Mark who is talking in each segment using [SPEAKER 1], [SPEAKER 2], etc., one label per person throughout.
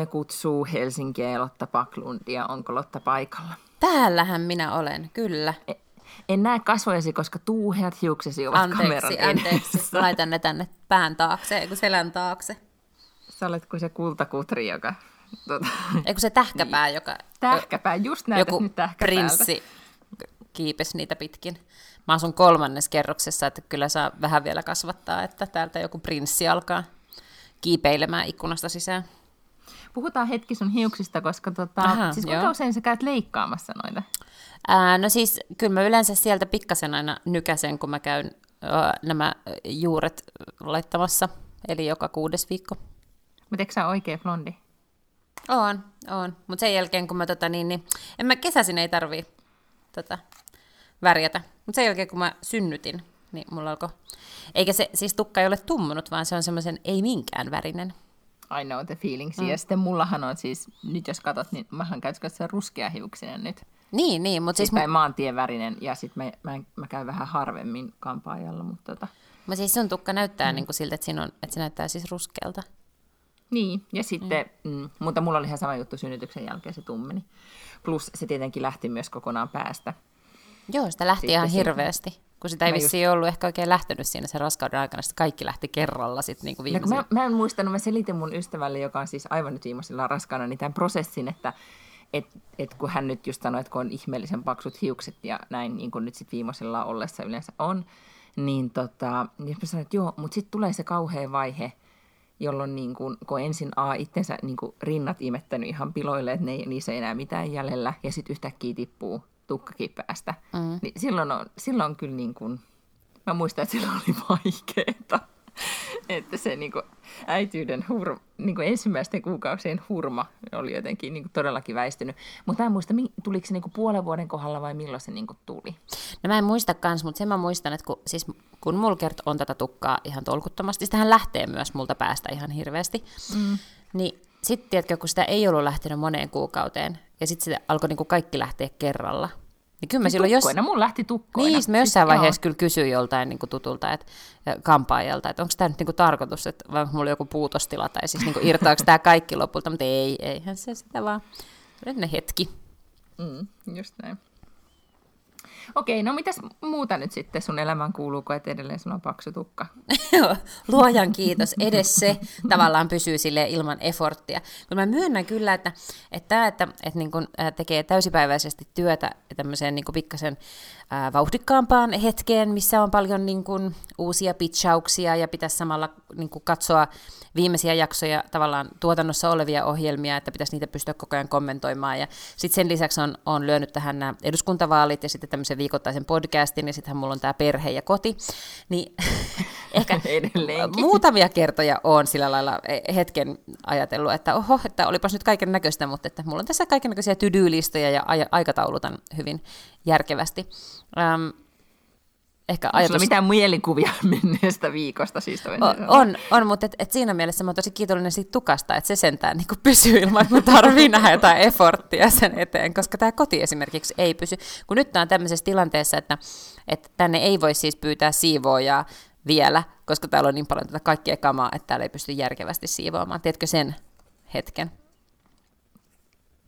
[SPEAKER 1] Lange kutsuu Helsinkiä ja Lotta Paklundia. Onko Lotta paikalla?
[SPEAKER 2] Täällähän minä olen, kyllä.
[SPEAKER 1] E, en näe kasvojasi, koska tuuheat hiuksesi ovat
[SPEAKER 2] anteeksi,
[SPEAKER 1] kameran
[SPEAKER 2] Anteeksi,
[SPEAKER 1] edessä.
[SPEAKER 2] laitan ne tänne pään taakse, eikö selän taakse.
[SPEAKER 1] Sä olet kuin se kultakutri, joka... Tuota,
[SPEAKER 2] eikö se tähkäpää, niin. joka...
[SPEAKER 1] Tähkäpää, just näytät
[SPEAKER 2] joku
[SPEAKER 1] nyt tähkäpäältä.
[SPEAKER 2] prinssi kiipesi niitä pitkin. Mä asun kolmannes kerroksessa, että kyllä saa vähän vielä kasvattaa, että täältä joku prinssi alkaa kiipeilemään ikkunasta sisään.
[SPEAKER 1] Puhutaan hetki sun hiuksista, koska tota,
[SPEAKER 2] Aha,
[SPEAKER 1] siis kuinka
[SPEAKER 2] joo.
[SPEAKER 1] usein sä käyt leikkaamassa noita?
[SPEAKER 2] Ää, no siis kyllä mä yleensä sieltä pikkasen aina nykäsen, kun mä käyn ää, nämä juuret laittamassa, eli joka kuudes viikko.
[SPEAKER 1] Mutta eikö sä oikea blondi?
[SPEAKER 2] On, on. Mutta sen jälkeen, kun mä tota niin, niin en mä kesäisin ei tarvii tota, värjätä. Mutta sen jälkeen, kun mä synnytin, niin mulla alkoi... Eikä se, siis tukka ei ole tummunut, vaan se on semmoisen ei minkään värinen.
[SPEAKER 1] I know the feelings. Mm. Ja sitten mullahan on siis, nyt jos katsot, niin mähän käyn se ruskea hiuksinen nyt.
[SPEAKER 2] Niin, niin, mutta
[SPEAKER 1] Siis
[SPEAKER 2] siis,
[SPEAKER 1] mä maantien värinen ja sitten mä, mä, mä, käyn vähän harvemmin kampaajalla, mutta tota.
[SPEAKER 2] mä siis sun tukka näyttää mm. niin kuin siltä, että, siinä on, että se näyttää siis ruskealta.
[SPEAKER 1] Niin, ja sitten, mm. Mm, mutta mulla oli ihan sama juttu synnytyksen jälkeen, se tummeni. Plus se tietenkin lähti myös kokonaan päästä.
[SPEAKER 2] Joo, sitä lähti
[SPEAKER 1] Sitten
[SPEAKER 2] ihan hirveästi. Kun sitä ei
[SPEAKER 1] Mä
[SPEAKER 2] vissiin ollut ehkä oikein lähtenyt siinä sen raskauden aikana, sitten kaikki lähti kerralla sitten niin kuin
[SPEAKER 1] No, mä, mä en muistanut, mä selitin mun ystävälle, joka on siis aivan nyt viimeisellä raskaana, niin tämän prosessin, että et, et kun hän nyt just sanoi, että kun on ihmeellisen paksut hiukset ja näin, niin kuin nyt sitten viimeisellä ollessa yleensä on, niin, tota, niin mä sanoin, että joo, mutta sitten tulee se kauhea vaihe, jolloin niin kun, kun ensin A itsensä niin kun rinnat imettänyt ihan piloille, että ne, niissä ei enää mitään jäljellä, ja sitten yhtäkkiä tippuu tukkakin päästä. Mm. Niin silloin on, silloin on kyllä niin kuin, mä muistan, että silloin oli vaikeeta. Että se niin kuin, äityyden hurma, niin kuin ensimmäisten kuukausien hurma oli jotenkin niin kuin, todellakin väistynyt. Mutta mä en muista, tuliko se niin kuin, puolen vuoden kohdalla vai milloin se niin kuin, tuli.
[SPEAKER 2] No mä en muista kans, mutta sen mä muistan, että kun, siis kun mulla kert on tätä tukkaa ihan tolkuttomasti, sitähän lähtee myös multa päästä ihan hirveästi, mm. niin sitten tiedätkö, kun sitä ei ollut lähtenyt moneen kuukauteen, ja sitten sitä alkoi niinku kaikki lähteä kerralla, niin kyllä mä silloin jos...
[SPEAKER 1] Tukkoina, mun lähti tukkoina.
[SPEAKER 2] Niin, mä jossain
[SPEAKER 1] Siis,
[SPEAKER 2] vaiheessa kyllä kysyin joltain niin kuin tutulta, että, ja kampaajalta, että onko tämä nyt niin kuin tarkoitus, että vai onko mulla joku puutostila, tai siis niin kuin irtoako tämä kaikki lopulta, mutta ei, eihän se sitä vaan, nyt ne hetki.
[SPEAKER 1] Mm, just näin. Okei, no mitäs muuta nyt sitten sun elämään kuuluu, kun et edelleen sulla on paksu tukka?
[SPEAKER 2] Luojan kiitos, edes se tavallaan pysyy sille ilman efforttia. Kun mä myönnän kyllä, että, että tämä, että, että niin kun, tekee täysipäiväisesti työtä tämmöiseen niin pikkasen vauhdikkaampaan hetkeen, missä on paljon niin kun, uusia pitchauksia ja pitäisi samalla niin kun, katsoa viimeisiä jaksoja, tavallaan tuotannossa olevia ohjelmia, että pitäisi niitä pystyä koko ajan kommentoimaan. Ja sitten sen lisäksi on, on lyönyt tähän nämä eduskuntavaalit ja sitten tämmöisen viikoittaisen podcastin, ja sittenhän mulla on tämä perhe ja koti. Niin ehkä
[SPEAKER 1] Edelleenkin.
[SPEAKER 2] muutamia kertoja on sillä lailla e, hetken ajatellut, että oho, että olipas nyt kaiken näköistä, mutta että mulla on tässä kaiken näköisiä to-do-listoja ja aikataulutan hyvin järkevästi. Öm, ehkä
[SPEAKER 1] Onko
[SPEAKER 2] ajatus...
[SPEAKER 1] mitään mielikuvia menneestä viikosta? Siis toisin
[SPEAKER 2] O-
[SPEAKER 1] sanoen?
[SPEAKER 2] on, on, mutta et, et siinä mielessä mä oon tosi kiitollinen siitä tukasta, että se sentään niin pysyy ilman, että mun tarvii nähdä jotain efforttia sen eteen, koska tämä koti esimerkiksi ei pysy. Kun nyt tää on tämmöisessä tilanteessa, että, että tänne ei voi siis pyytää siivoojaa vielä, koska täällä on niin paljon tätä kaikkea kamaa, että täällä ei pysty järkevästi siivoamaan. Tiedätkö sen hetken?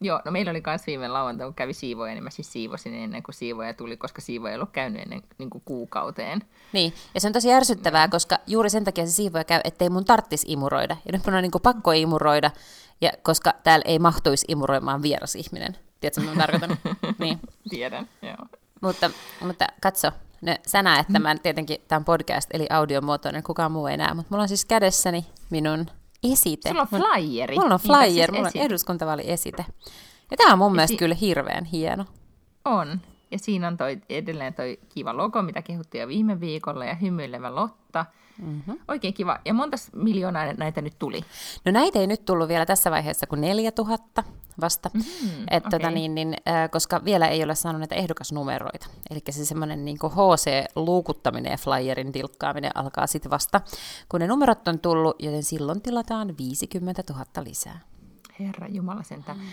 [SPEAKER 1] Joo, no meillä oli myös viime lauantai, kun kävi siivoja, niin mä siis siivosin ennen kuin siivoja tuli, koska siivoja ei ollut käynyt ennen niin kuin kuukauteen.
[SPEAKER 2] Niin, ja se on tosi ärsyttävää, koska juuri sen takia se siivoja käy, ettei mun tarttis imuroida. Ja nyt mun on niin kuin pakko imuroida, ja koska täällä ei mahtuisi imuroimaan vieras ihminen. Tiedätkö, mitä mä tarkoitan? niin.
[SPEAKER 1] Tiedän, joo.
[SPEAKER 2] Mutta, mutta katso, no, sä näet tämän tietenkin, tämä on podcast, eli audiomuotoinen, kukaan muu ei näe, mutta mulla on siis kädessäni minun esite.
[SPEAKER 1] Sulla on flyeri.
[SPEAKER 2] Mulla on flyer,
[SPEAKER 1] siis
[SPEAKER 2] mulla on
[SPEAKER 1] esite.
[SPEAKER 2] eduskuntavaali esite. Ja tämä on mun mielestä
[SPEAKER 1] si-
[SPEAKER 2] kyllä hirveän hieno.
[SPEAKER 1] On. Ja siinä on toi, edelleen toi kiva logo, mitä kehuttiin jo viime viikolla, ja hymyilevä Lotta. Mm-hmm. Oikein kiva. Ja monta miljoonaa näitä nyt tuli?
[SPEAKER 2] No näitä ei nyt tullut vielä tässä vaiheessa kuin 4000 vasta,
[SPEAKER 1] Mhm,
[SPEAKER 2] Et, tota,
[SPEAKER 1] okei.
[SPEAKER 2] niin, niin, äh, koska vielä ei ole saanut näitä ehdokasnumeroita. Eli se semmoinen niin HC-luukuttaminen ja flyerin dilkkaaminen alkaa sitten vasta, kun ne numerot on tullut, joten silloin tilataan 50 000 lisää.
[SPEAKER 1] Herra Jumala sentään. Mm.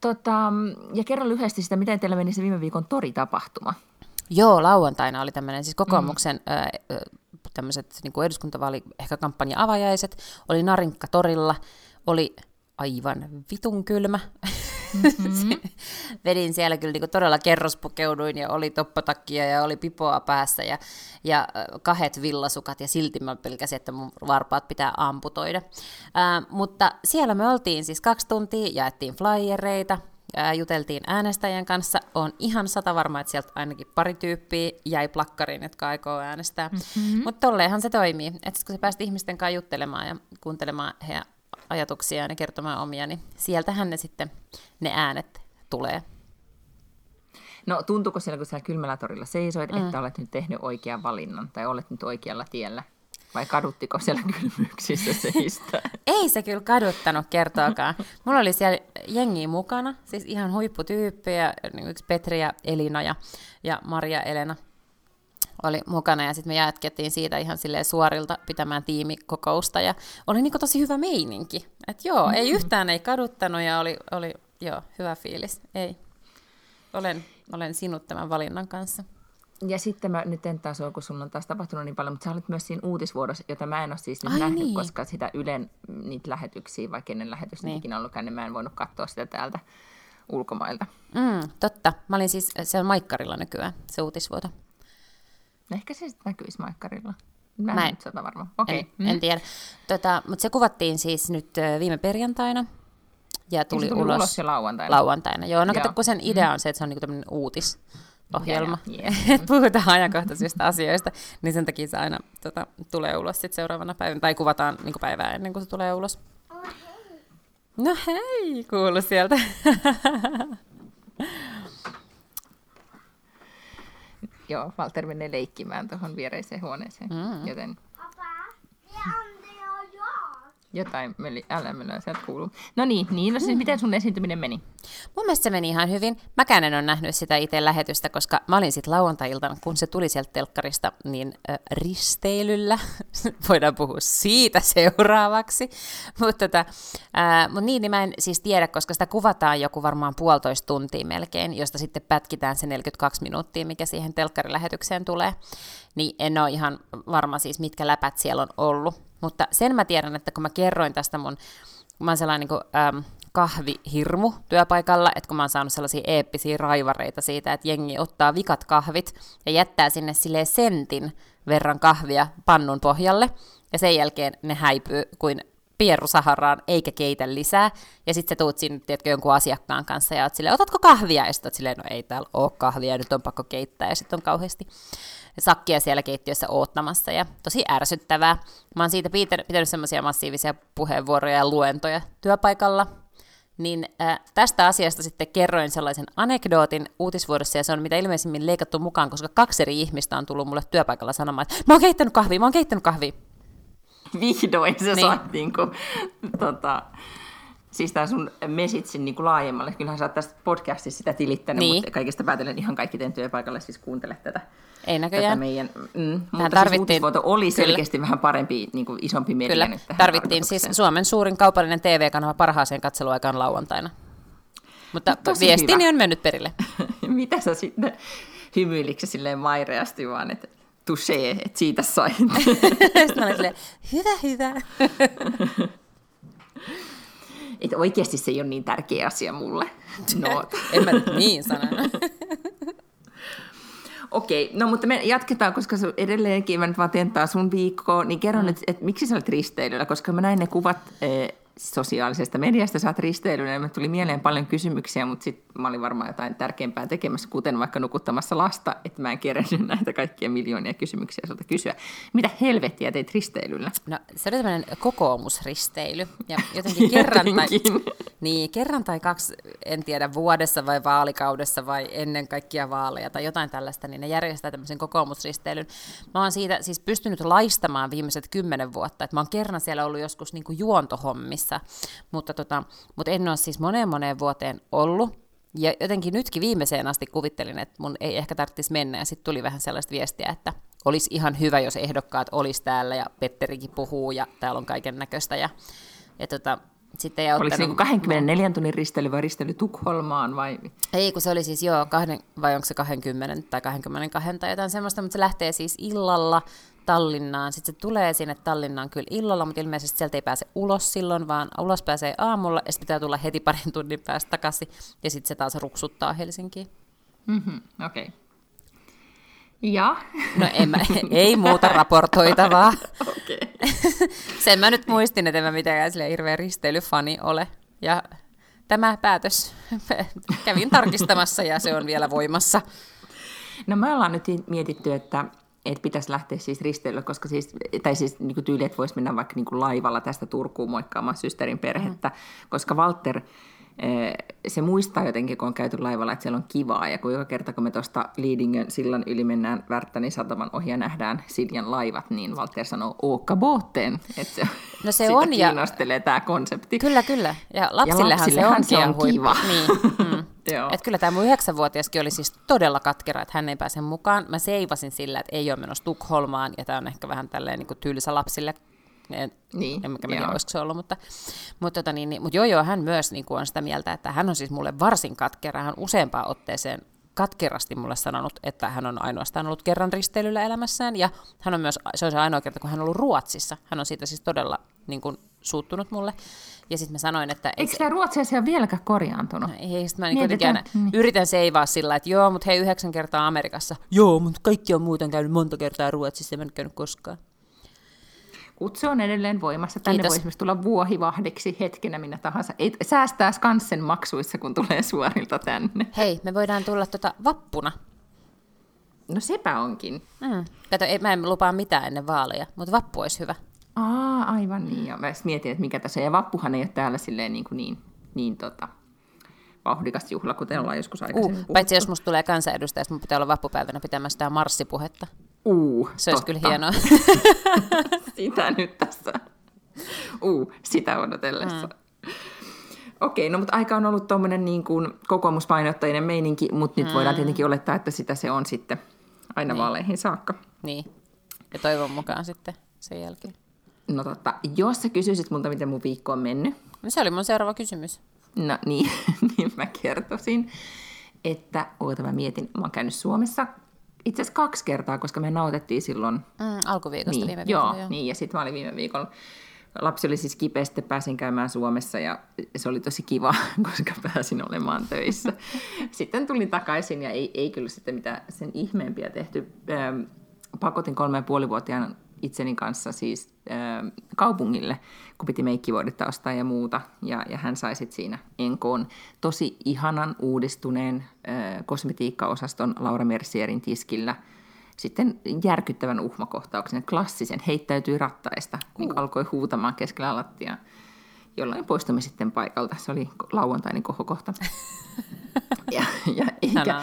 [SPEAKER 1] Tota, ja kerro lyhyesti sitä, miten teillä meni se viime viikon toritapahtuma.
[SPEAKER 2] Joo, lauantaina oli tämmöinen siis kokoomuksen mm. ö, tämmöiset niin eduskuntavaali, ehkä kampanja-avajaiset, oli Narinkka torilla, oli aivan vitun kylmä. Mm-hmm. Vedin siellä kyllä niin todella kerrospukeuduin ja oli toppotakkia ja oli pipoa päässä ja, ja kahet villasukat ja silti mä pelkäsin, että mun varpaat pitää amputoida. Ää, mutta siellä me oltiin siis kaksi tuntia, jaettiin flyereita, ää, juteltiin äänestäjien kanssa. on ihan sata varma, että sieltä ainakin pari tyyppiä jäi plakkariin, jotka aikoo äänestää. Mm-hmm. Mutta tolleenhan se toimii. Että kun sä pääst ihmisten kanssa juttelemaan ja kuuntelemaan heidän ajatuksiaan ja kertomaan omia, niin sieltähän ne sitten ne äänet tulee.
[SPEAKER 1] No tuntuuko siellä, kun siellä kylmällä torilla seisoit, mm. että olet nyt tehnyt oikean valinnan tai olet nyt oikealla tiellä? Vai kaduttiko siellä kylmyyksissä seistä?
[SPEAKER 2] Ei se kyllä kaduttanut kertoakaan. Mulla oli siellä jengi mukana, siis ihan huipputyyppejä, niin yksi Petri ja Elina ja, ja Maria Elena oli mukana ja sitten me jatkettiin siitä ihan silleen suorilta pitämään tiimikokousta ja oli niin tosi hyvä meininki. Et joo, mm. ei yhtään ei kaduttanut ja oli, oli joo, hyvä fiilis. Ei. Olen, olen sinut tämän valinnan kanssa.
[SPEAKER 1] Ja sitten mä nyt en taas ole, kun sun on taas tapahtunut niin paljon, mutta sä olet myös siinä uutisvuodossa, jota mä en ole siis nyt Ai nähnyt, niin. koska sitä Ylen niitä lähetyksiä, vaikka kenen lähetys niin. ikinä ollutkaan, niin mä en voinut katsoa sitä täältä ulkomailta.
[SPEAKER 2] Mm, totta. Mä olin siis, se on Maikkarilla nykyään, se uutisvuoto.
[SPEAKER 1] Ehkä se sitten näkyisi Maikkarilla. Mä, mä en nyt varma. Okay.
[SPEAKER 2] En, mm. en tiedä. Tota, mutta se kuvattiin siis nyt viime perjantaina. Ja tuli, ja tuli ulos,
[SPEAKER 1] ulos lauantaina.
[SPEAKER 2] lauantaina. Joo, no kato, kun sen idea on se, että se on niinku tämmöinen uutis ohjelma, yeah, yeah. että puhutaan ajankohtaisista asioista, niin sen takia se aina tota, tulee ulos sit seuraavana päivänä, tai kuvataan niin päivää ennen kuin se tulee ulos. Oh, hei. No hei, kuulu sieltä.
[SPEAKER 1] Joo, Walter menee leikkimään tuohon viereiseen huoneeseen, mm. joten... Papa, jotain meli, älä mennä, sieltä kuuluu. No niin, niin no siis miten sun esiintyminen meni?
[SPEAKER 2] Mun mielestä se meni ihan hyvin. Mäkään en ole nähnyt sitä itse lähetystä, koska mä olin sitten lauantai-iltana, kun se tuli sieltä telkkarista, niin äh, risteilyllä. Voidaan puhua siitä seuraavaksi. Mutta tota, äh, mut niin, niin mä en siis tiedä, koska sitä kuvataan joku varmaan puolitoista tuntia melkein, josta sitten pätkitään se 42 minuuttia, mikä siihen telkkarilähetykseen tulee. Niin en ole ihan varma siis, mitkä läpät siellä on ollut. Mutta sen mä tiedän, että kun mä kerroin tästä mun, kun mä oon sellainen niin kuin, äm, kahvihirmu työpaikalla, että kun mä oon saanut sellaisia eeppisiä raivareita siitä, että jengi ottaa vikat kahvit ja jättää sinne sille sentin verran kahvia pannun pohjalle, ja sen jälkeen ne häipyy kuin pieru Saharaan, eikä keitä lisää. Ja sitten sä tuut sinne, tiedätkö, jonkun asiakkaan kanssa ja oot silleen, otatko kahvia? Ja sitten silleen, no ei täällä ole kahvia, nyt on pakko keittää. Ja sitten on kauheasti sakkia siellä keittiössä oottamassa ja tosi ärsyttävää. Mä oon siitä pitänyt, semmoisia massiivisia puheenvuoroja ja luentoja työpaikalla, niin äh, tästä asiasta sitten kerroin sellaisen anekdootin uutisvuodossa, ja se on mitä ilmeisimmin leikattu mukaan, koska kaksi eri ihmistä on tullut mulle työpaikalla sanomaan, että mä oon keittänyt kahvia, mä oon keittänyt kahvia.
[SPEAKER 1] Vihdoin se niin. saat niin kuin, tota, siis tämä sun mesitsin niin kuin laajemmalle. Kyllähän sä oot tästä podcastissa sitä tilittänyt, niin. mutta kaikista päätellen ihan kaikki teidän työpaikalle siis kuuntele tätä.
[SPEAKER 2] Ei näköjään. Tätä
[SPEAKER 1] meidän, mm, mutta tarvittiin, siis oli selkeästi kyllä. vähän parempi, niin kuin isompi media
[SPEAKER 2] Kyllä, nyt tarvittiin siis Suomen suurin kaupallinen TV-kanava parhaaseen katseluaikaan lauantaina. Mutta no, viestini hyvä. on mennyt perille.
[SPEAKER 1] Mitä sä sitten hymyilikö silleen maireasti vaan, että touché, että siitä sai.
[SPEAKER 2] Sitten mä olin silleen, hyvä, hyvä.
[SPEAKER 1] että oikeasti se ei ole niin tärkeä asia mulle.
[SPEAKER 2] No. en mä nyt niin sano.
[SPEAKER 1] Okei, no mutta me jatketaan, koska se edelleenkin mä nyt vaan tentaan sun viikkoa, niin kerron, mm. että et, miksi sä olet risteilyllä, koska mä näin ne kuvat eh, sosiaalisesta mediasta saat risteilyyn, ja tuli mieleen paljon kysymyksiä, mutta sitten mä olin varmaan jotain tärkeämpää tekemässä, kuten vaikka nukuttamassa lasta, että mä en kerännyt näitä kaikkia miljoonia kysymyksiä sulta kysyä. Mitä helvettiä teit risteilyllä?
[SPEAKER 2] No se oli tämmöinen kokoomusristeily, ja jotenkin kerran, tai, niin, kerran tai kaksi, en tiedä, vuodessa vai vaalikaudessa vai ennen kaikkia vaaleja tai jotain tällaista, niin ne järjestää tämmöisen kokoomusristeilyn. Mä oon siitä siis pystynyt laistamaan viimeiset kymmenen vuotta, että mä oon kerran siellä ollut joskus niin kuin juontohommissa, töissä, mutta, tota, mutta en ole siis moneen moneen vuoteen ollut. Ja jotenkin nytkin viimeiseen asti kuvittelin, että mun ei ehkä tarvitsisi mennä, ja sitten tuli vähän sellaista viestiä, että olisi ihan hyvä, jos ehdokkaat olisi täällä, ja Petterikin puhuu, ja täällä on kaiken näköistä, ja, ja tota, sitten ei
[SPEAKER 1] Oliko se niin 24 tunnin risteily vai risteily Tukholmaan vai?
[SPEAKER 2] Ei, kun se oli siis joo, kahden, vai onko se 20 tai 22 tai jotain semmoista, mutta se lähtee siis illalla Tallinnaan. Sitten se tulee sinne Tallinnaan kyllä illalla, mutta ilmeisesti sieltä ei pääse ulos silloin, vaan ulos pääsee aamulla ja sitten pitää tulla heti parin tunnin päästä takaisin. Ja sitten se taas ruksuttaa Helsinkiin.
[SPEAKER 1] Mm-hmm, Okei. Okay. Ja?
[SPEAKER 2] No en mä, ei muuta raportoitavaa.
[SPEAKER 1] Okei.
[SPEAKER 2] Sen mä nyt muistin, että en mä mitenkään sille hirveä risteilyfani ole. Ja tämä päätös kävin tarkistamassa ja se on vielä voimassa.
[SPEAKER 1] No me ollaan nyt mietitty, että, että pitäisi lähteä siis risteilylle, koska siis, tai siis niin kuin tyyli, että voisi mennä vaikka niin kuin laivalla tästä Turkuun moikkaamaan systerin perhettä, mm. koska Walter se muistaa jotenkin, kun on käyty laivalla, että siellä on kivaa, ja kun joka kerta, kun me tuosta Liidingen sillan yli mennään Värttänin sataman ohi ja nähdään Siljan laivat, niin Walter sanoo Ookka Booteen, että se,
[SPEAKER 2] no se on,
[SPEAKER 1] kiinnostelee ja... tämä konsepti.
[SPEAKER 2] Kyllä, kyllä. Ja lapsillehan, ja lapsillehan se on,
[SPEAKER 1] se on kiva.
[SPEAKER 2] Niin. Mm. Et kyllä tämä mun yhdeksänvuotiaskin oli siis todella katkera, että hän ei pääse mukaan. Mä seivasin sillä, että ei ole menossa Tukholmaan, ja tämä on ehkä vähän tälleen niin tylsä lapsille en, niin, en tiedä, olisiko se ollut, mutta, mutta, tota, niin, niin, mutta joo, joo, hän myös niin kuin on sitä mieltä, että hän on siis mulle varsin katkera, hän useampaan otteeseen katkerasti mulle sanonut, että hän on ainoastaan ollut kerran risteilyllä elämässään, ja hän on myös, se on se ainoa kerta, kun hän on ollut Ruotsissa. Hän on siitä siis todella niin kuin, suuttunut mulle. Ja sitten mä sanoin, että...
[SPEAKER 1] Eikö tämä Ruotsi asia vieläkään korjaantunut? No,
[SPEAKER 2] ei, sitten mä niin niin, niin. yritän seivaa sillä, että joo, mutta hei, yhdeksän kertaa Amerikassa. Joo, mutta kaikki on muuten käynyt monta kertaa Ruotsissa, ja mä en käynyt koskaan.
[SPEAKER 1] Kutsu on edelleen voimassa. Tänne Kiitos. voi esimerkiksi tulla vuohivahdiksi hetkenä minä tahansa. Ei, säästää Skansen maksuissa, kun tulee suorilta tänne.
[SPEAKER 2] Hei, me voidaan tulla tota vappuna.
[SPEAKER 1] No sepä onkin.
[SPEAKER 2] Mm. Kato, ei, mä en lupaa mitään ennen vaaleja, mutta vappu olisi hyvä.
[SPEAKER 1] Aa, aivan niin. Ja mä mietin, että mikä tässä on. Ja vappuhan ei ole täällä silleen niin, kuin niin, niin tota, vauhdikas juhla, kuten ollaan joskus aikaisemmin uh,
[SPEAKER 2] Paitsi jos musta tulee kansanedustaja, mun pitää olla vappupäivänä pitämässä sitä marssipuhetta.
[SPEAKER 1] Uh,
[SPEAKER 2] Se olisi kyllä hienoa.
[SPEAKER 1] sitä nyt tässä. Uh, sitä odotellessa. Mm. Okei, no mutta aika on ollut tuommoinen niin kuin kokoomuspainotteinen meininki, mutta nyt mm. voidaan tietenkin olettaa, että sitä se on sitten aina niin. vaaleihin saakka.
[SPEAKER 2] Niin, ja toivon mukaan sitten sen jälkeen.
[SPEAKER 1] No totta, jos sä kysyisit multa, miten mun viikko on mennyt.
[SPEAKER 2] No se oli mun seuraava kysymys.
[SPEAKER 1] No niin, niin mä kertoisin, että oota mä mietin, mä oon käynyt Suomessa itse asiassa kaksi kertaa, koska me nautettiin silloin.
[SPEAKER 2] Mm, alkuviikosta
[SPEAKER 1] niin,
[SPEAKER 2] viime viikolla.
[SPEAKER 1] Joo, joo. Niin, ja sitten mä olin viime viikolla. Lapsi oli siis kipeä, sitten pääsin käymään Suomessa ja se oli tosi kiva, koska pääsin olemaan töissä. sitten tulin takaisin ja ei, ei kyllä sitten mitään sen ihmeempiä tehty. Pakotin kolme ja puoli vuotiaan itseni kanssa siis äh, kaupungille, kun piti meikkivuodetta ostaa ja muuta. Ja, ja hän sai sitten siinä enkoon tosi ihanan uudistuneen äh, kosmetiikkaosaston Laura Mercierin tiskillä sitten järkyttävän uhmakohtauksen, klassisen, heittäytyi rattaista, uh. niin alkoi huutamaan keskellä lattiaa. Jolloin poistumme sitten paikalta. Se oli lauantainen kohokohta. ja, ja eikä,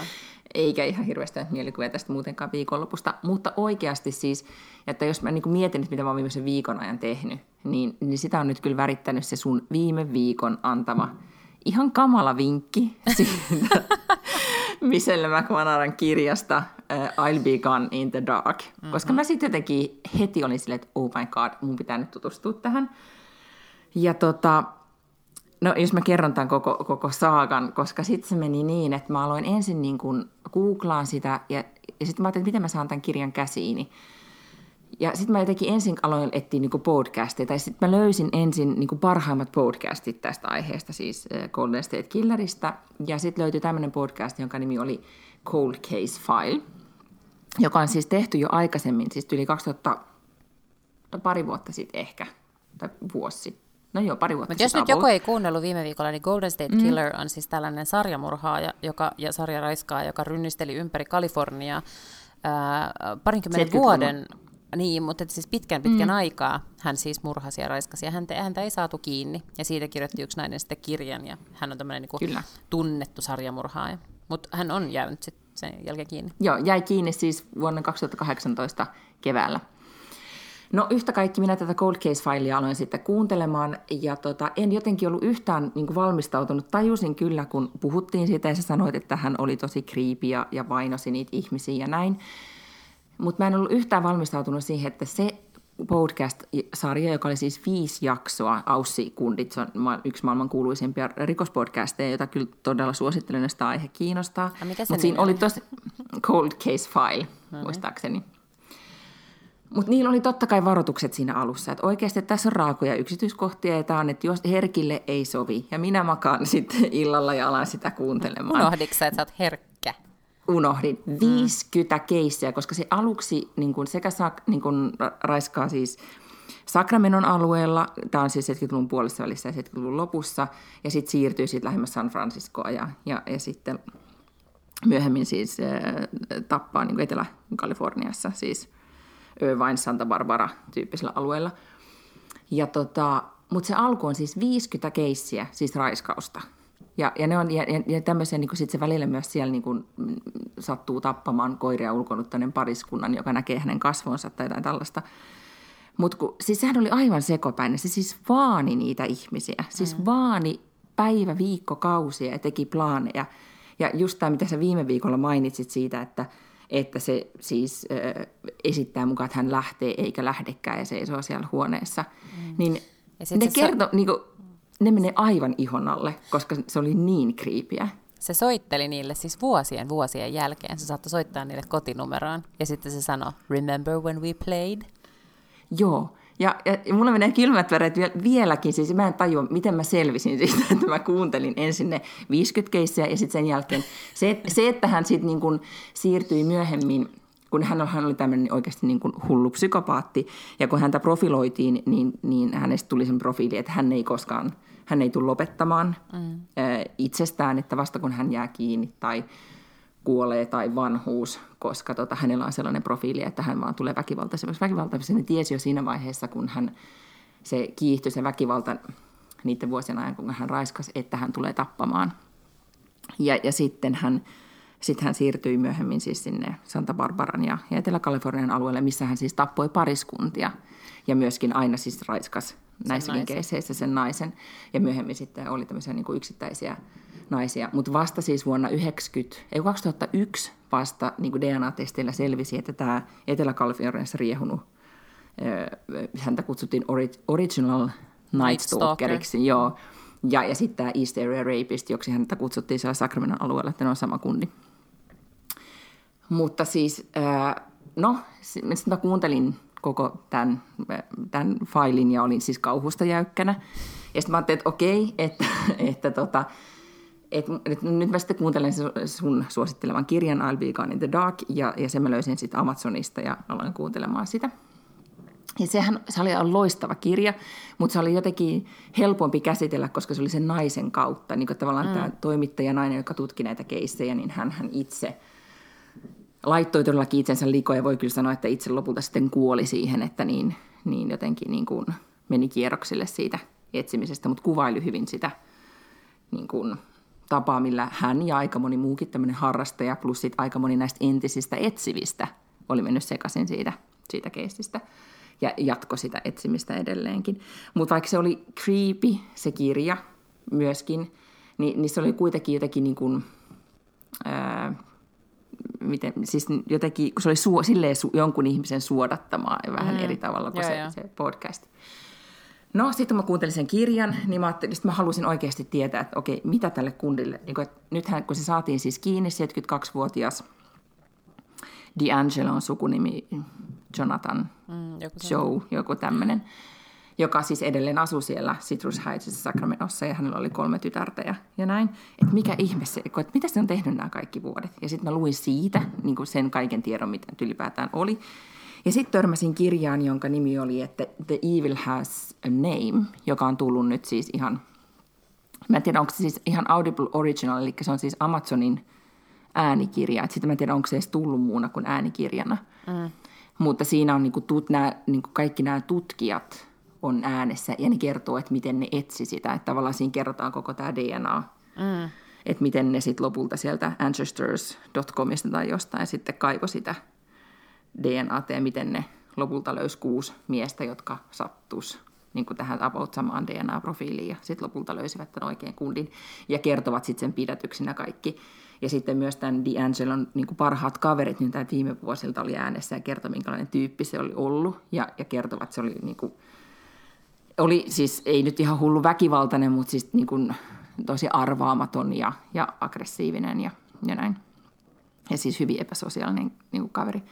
[SPEAKER 1] eikä ihan hirveästi mielikuvia tästä muutenkaan viikonlopusta, mutta oikeasti siis, että jos mä niin mietin, että mitä mä oon viimeisen viikon ajan tehnyt, niin, niin sitä on nyt kyllä värittänyt se sun viime viikon antama ihan kamala vinkki siitä Michelle McManaran kirjasta uh, I'll be gone in the dark. Mm-hmm. Koska mä sitten jotenkin heti olin silleen, että oh my god, mun pitää nyt tutustua tähän. Ja tota, No jos mä kerron tämän koko, koko saakan, koska sitten se meni niin, että mä aloin ensin niin kuin googlaan sitä ja, ja sitten mä ajattelin, että miten mä saan tämän kirjan käsiini. Ja sitten mä jotenkin ensin aloin etsiä niin podcasteja, tai sitten mä löysin ensin niin parhaimmat podcastit tästä aiheesta, siis äh, Golden State Killerista. Ja sitten löytyi tämmöinen podcast, jonka nimi oli Cold Case File, joka on siis tehty jo aikaisemmin, siis yli 2000, pari vuotta sitten ehkä, tai vuosi sitten No joo, pari vuotta
[SPEAKER 2] Mutta jos nyt joku ei kuunnellut viime viikolla, niin Golden State mm. Killer on siis tällainen sarjamurhaaja joka, ja sarjaraiskaaja, joka rynnisteli ympäri Kaliforniaa ää, parinkymmenen vuoden, niin, mutta siis pitkän pitkän mm. aikaa hän siis murhasi ja raiskasi ja häntä, häntä ei saatu kiinni. Ja siitä kirjoitti yksi nainen sitten kirjan ja hän on tämmöinen niin tunnettu sarjamurhaaja. Mutta hän on jäänyt sitten sen jälkeen kiinni.
[SPEAKER 1] Joo, jäi kiinni siis vuonna 2018 keväällä. No yhtä kaikki minä tätä Cold Case-failia aloin sitten kuuntelemaan ja tota, en jotenkin ollut yhtään niin kuin valmistautunut. Tajusin kyllä, kun puhuttiin siitä ja sä sanoit, että hän oli tosi creepy ja, ja vainosi niitä ihmisiä ja näin. Mutta mä en ollut yhtään valmistautunut siihen, että se podcast-sarja, joka oli siis viisi jaksoa, Aussi Kundit, se on yksi maailman kuuluisimpia rikospodcasteja, jota kyllä todella suosittelen, jos tämä aihe kiinnostaa.
[SPEAKER 2] Mutta
[SPEAKER 1] siinä oli tosi Cold Case File, no niin. muistaakseni. Mutta niillä oli totta kai varoitukset siinä alussa, että oikeasti tässä on raakoja yksityiskohtia ja tämä on, että jos herkille ei sovi. Ja minä makaan sitten illalla ja alan sitä kuuntelemaan.
[SPEAKER 2] Unohditko sä, että sä oot herkkä?
[SPEAKER 1] Unohdin. 50 mm. keissiä, koska se aluksi niin kun sekä saa, niin kun raiskaa siis Sacramenton alueella, tämä on siis 70-luvun puolessa välissä ja 70-luvun lopussa, ja sitten siirtyy sitten lähemmäs San Franciscoa ja, ja, ja sitten myöhemmin siis äh, tappaa niin Etelä-Kaliforniassa, siis Irvine, Santa Barbara tyyppisellä alueella. Ja tota, mutta se alku on siis 50 keissiä, siis raiskausta. Ja, ja, ne on, ja, ja tämmöisiä, niin sit se välillä myös siellä niin kuin, mm, sattuu tappamaan koiria ulkonuttainen pariskunnan, joka näkee hänen kasvonsa tai jotain tällaista. Mutta siis sehän oli aivan sekopäinen. Se siis vaani niitä ihmisiä. Siis mm. vaani päivä, viikko, kausia ja teki plaaneja. Ja just tämä, mitä sä viime viikolla mainitsit siitä, että, että se siis äh, esittää mukaan, että hän lähtee eikä lähdekään ja seisoo siellä huoneessa. Mm. Niin ne kertoo, so- niinku, ne menee aivan ihon alle, koska se oli niin kriipiä.
[SPEAKER 2] Se soitteli niille siis vuosien vuosien jälkeen. Se saattoi soittaa niille kotinumeroon ja sitten se sanoi, remember when we played?
[SPEAKER 1] Joo, ja, ja mulla menee kylmät väreet vieläkin, siis mä en tajua, miten mä selvisin siitä, että mä kuuntelin ensin ne 50 keissiä ja sitten sen jälkeen se, se että hän sitten niin kuin siirtyi myöhemmin kun hän, hän oli tämmöinen oikeasti niin kuin hullu psykopaatti, ja kun häntä profiloitiin, niin, niin hänestä tuli sen profiili, että hän ei koskaan, hän ei tule lopettamaan mm. itsestään, että vasta kun hän jää kiinni tai kuolee tai vanhuus, koska tota, hänellä on sellainen profiili, että hän vaan tulee väkivaltaisemmaksi. Väkivaltaisemmaksi ne tiesi jo siinä vaiheessa, kun hän, se kiihtyi se väkivalta niiden vuosien ajan, kun hän raiskasi, että hän tulee tappamaan. Ja, ja sitten hän, sitten hän siirtyi myöhemmin siis sinne Santa Barbaran ja, ja Etelä-Kalifornian alueelle, missä hän siis tappoi pariskuntia ja myöskin aina siis raiskas näissäkin keiseissä sen naisen. Ja myöhemmin sitten oli tämmöisiä niin kuin yksittäisiä naisia, mutta vasta siis vuonna 90, ei 2001 vasta niin kuin DNA-testeillä selvisi, että tämä Etelä-Kaliforniassa riehunut, häntä kutsuttiin ori- Original Night Stalkeriksi, joo. Ja, ja sitten tämä East Area Rapist, joksi häntä kutsuttiin siellä Sacramenton alueella, että ne on sama kundi. Mutta siis, no, sitten mä kuuntelin koko tämän, tämän failin ja olin siis kauhusta jäykkänä. Ja sitten mä ajattelin, että okei, että, että tota, et, et nyt mä sitten kuuntelen sun suosittelevan kirjan I'll Be Gone in the Dark, ja, ja sen mä löysin sitten Amazonista ja aloin kuuntelemaan sitä. Ja sehän se oli loistava kirja, mutta se oli jotenkin helpompi käsitellä, koska se oli sen naisen kautta. Niin kuin tavallaan mm. tämä toimittaja nainen, joka tutki näitä keissejä, niin hän, hän itse laittoi todellakin itsensä likoon ja voi kyllä sanoa, että itse lopulta sitten kuoli siihen, että niin, niin jotenkin niin kuin meni kierroksille siitä etsimisestä, mutta kuvaili hyvin sitä niin kuin tapa, millä hän ja aika moni muukin tämmöinen harrastaja, plus sit aika moni näistä entisistä etsivistä oli mennyt sekaisin siitä, siitä keististä ja jatko sitä etsimistä edelleenkin. Mutta vaikka se oli creepy, se kirja myöskin, niin, niin se oli kuitenkin jotenkin niin kuin, ää, miten, siis jotenkin, kun se oli suo, silleen su, jonkun ihmisen suodattamaa ja vähän mm. eri tavalla kuin se, se podcast. No, sitten mä kuuntelin sen kirjan, niin mä, ajattelin, että mä halusin oikeasti tietää, että okei, mitä tälle kundille, niin kun, että nythän kun se saatiin siis kiinni, 72-vuotias D'Angelo on sukunimi, Jonathan mm, joku Joe, joku tämmöinen, joka siis edelleen asui siellä Citrus Heightsissa Sacramentossa ja hänellä oli kolme tytärtä ja, ja näin. Että mikä ihme se, että mitä se on tehnyt nämä kaikki vuodet. Ja sitten mä luin siitä niin kuin sen kaiken tiedon, mitä ylipäätään oli. Ja sitten törmäsin kirjaan, jonka nimi oli, että The Evil Has a Name, joka on tullut nyt siis ihan, mä en tiedä onko se siis ihan Audible Original, eli se on siis Amazonin äänikirja. Sitten mä en tiedä onko se edes tullut muuna kuin äänikirjana. Mm. Mutta siinä on niinku tut, nää, niinku kaikki nämä tutkijat on äänessä ja ne kertoo, että miten ne etsi sitä. Että tavallaan siinä kerrotaan koko tämä DNA. Mm. Että miten ne sitten lopulta sieltä ancestors.comista tai jostain sitten kaivo sitä DNAta ja miten ne lopulta löysi kuusi miestä, jotka sattus niin kuin tähän about samaan DNA-profiiliin ja sitten lopulta löysivät tämän oikein kundin ja kertovat sitten sen pidätyksen ja kaikki. Ja sitten myös tämän D'Angelon niin kuin parhaat kaverit, niin tämä viime vuosilta oli äänessä ja kertoi, minkälainen tyyppi se oli ollut ja, ja kertovat, että se oli niin kuin, oli siis ei nyt ihan hullu väkivaltainen, mutta siis niin kuin tosi arvaamaton ja, ja aggressiivinen ja, ja näin. Ja siis hyvin epäsosiaalinen niin kuin kaveri.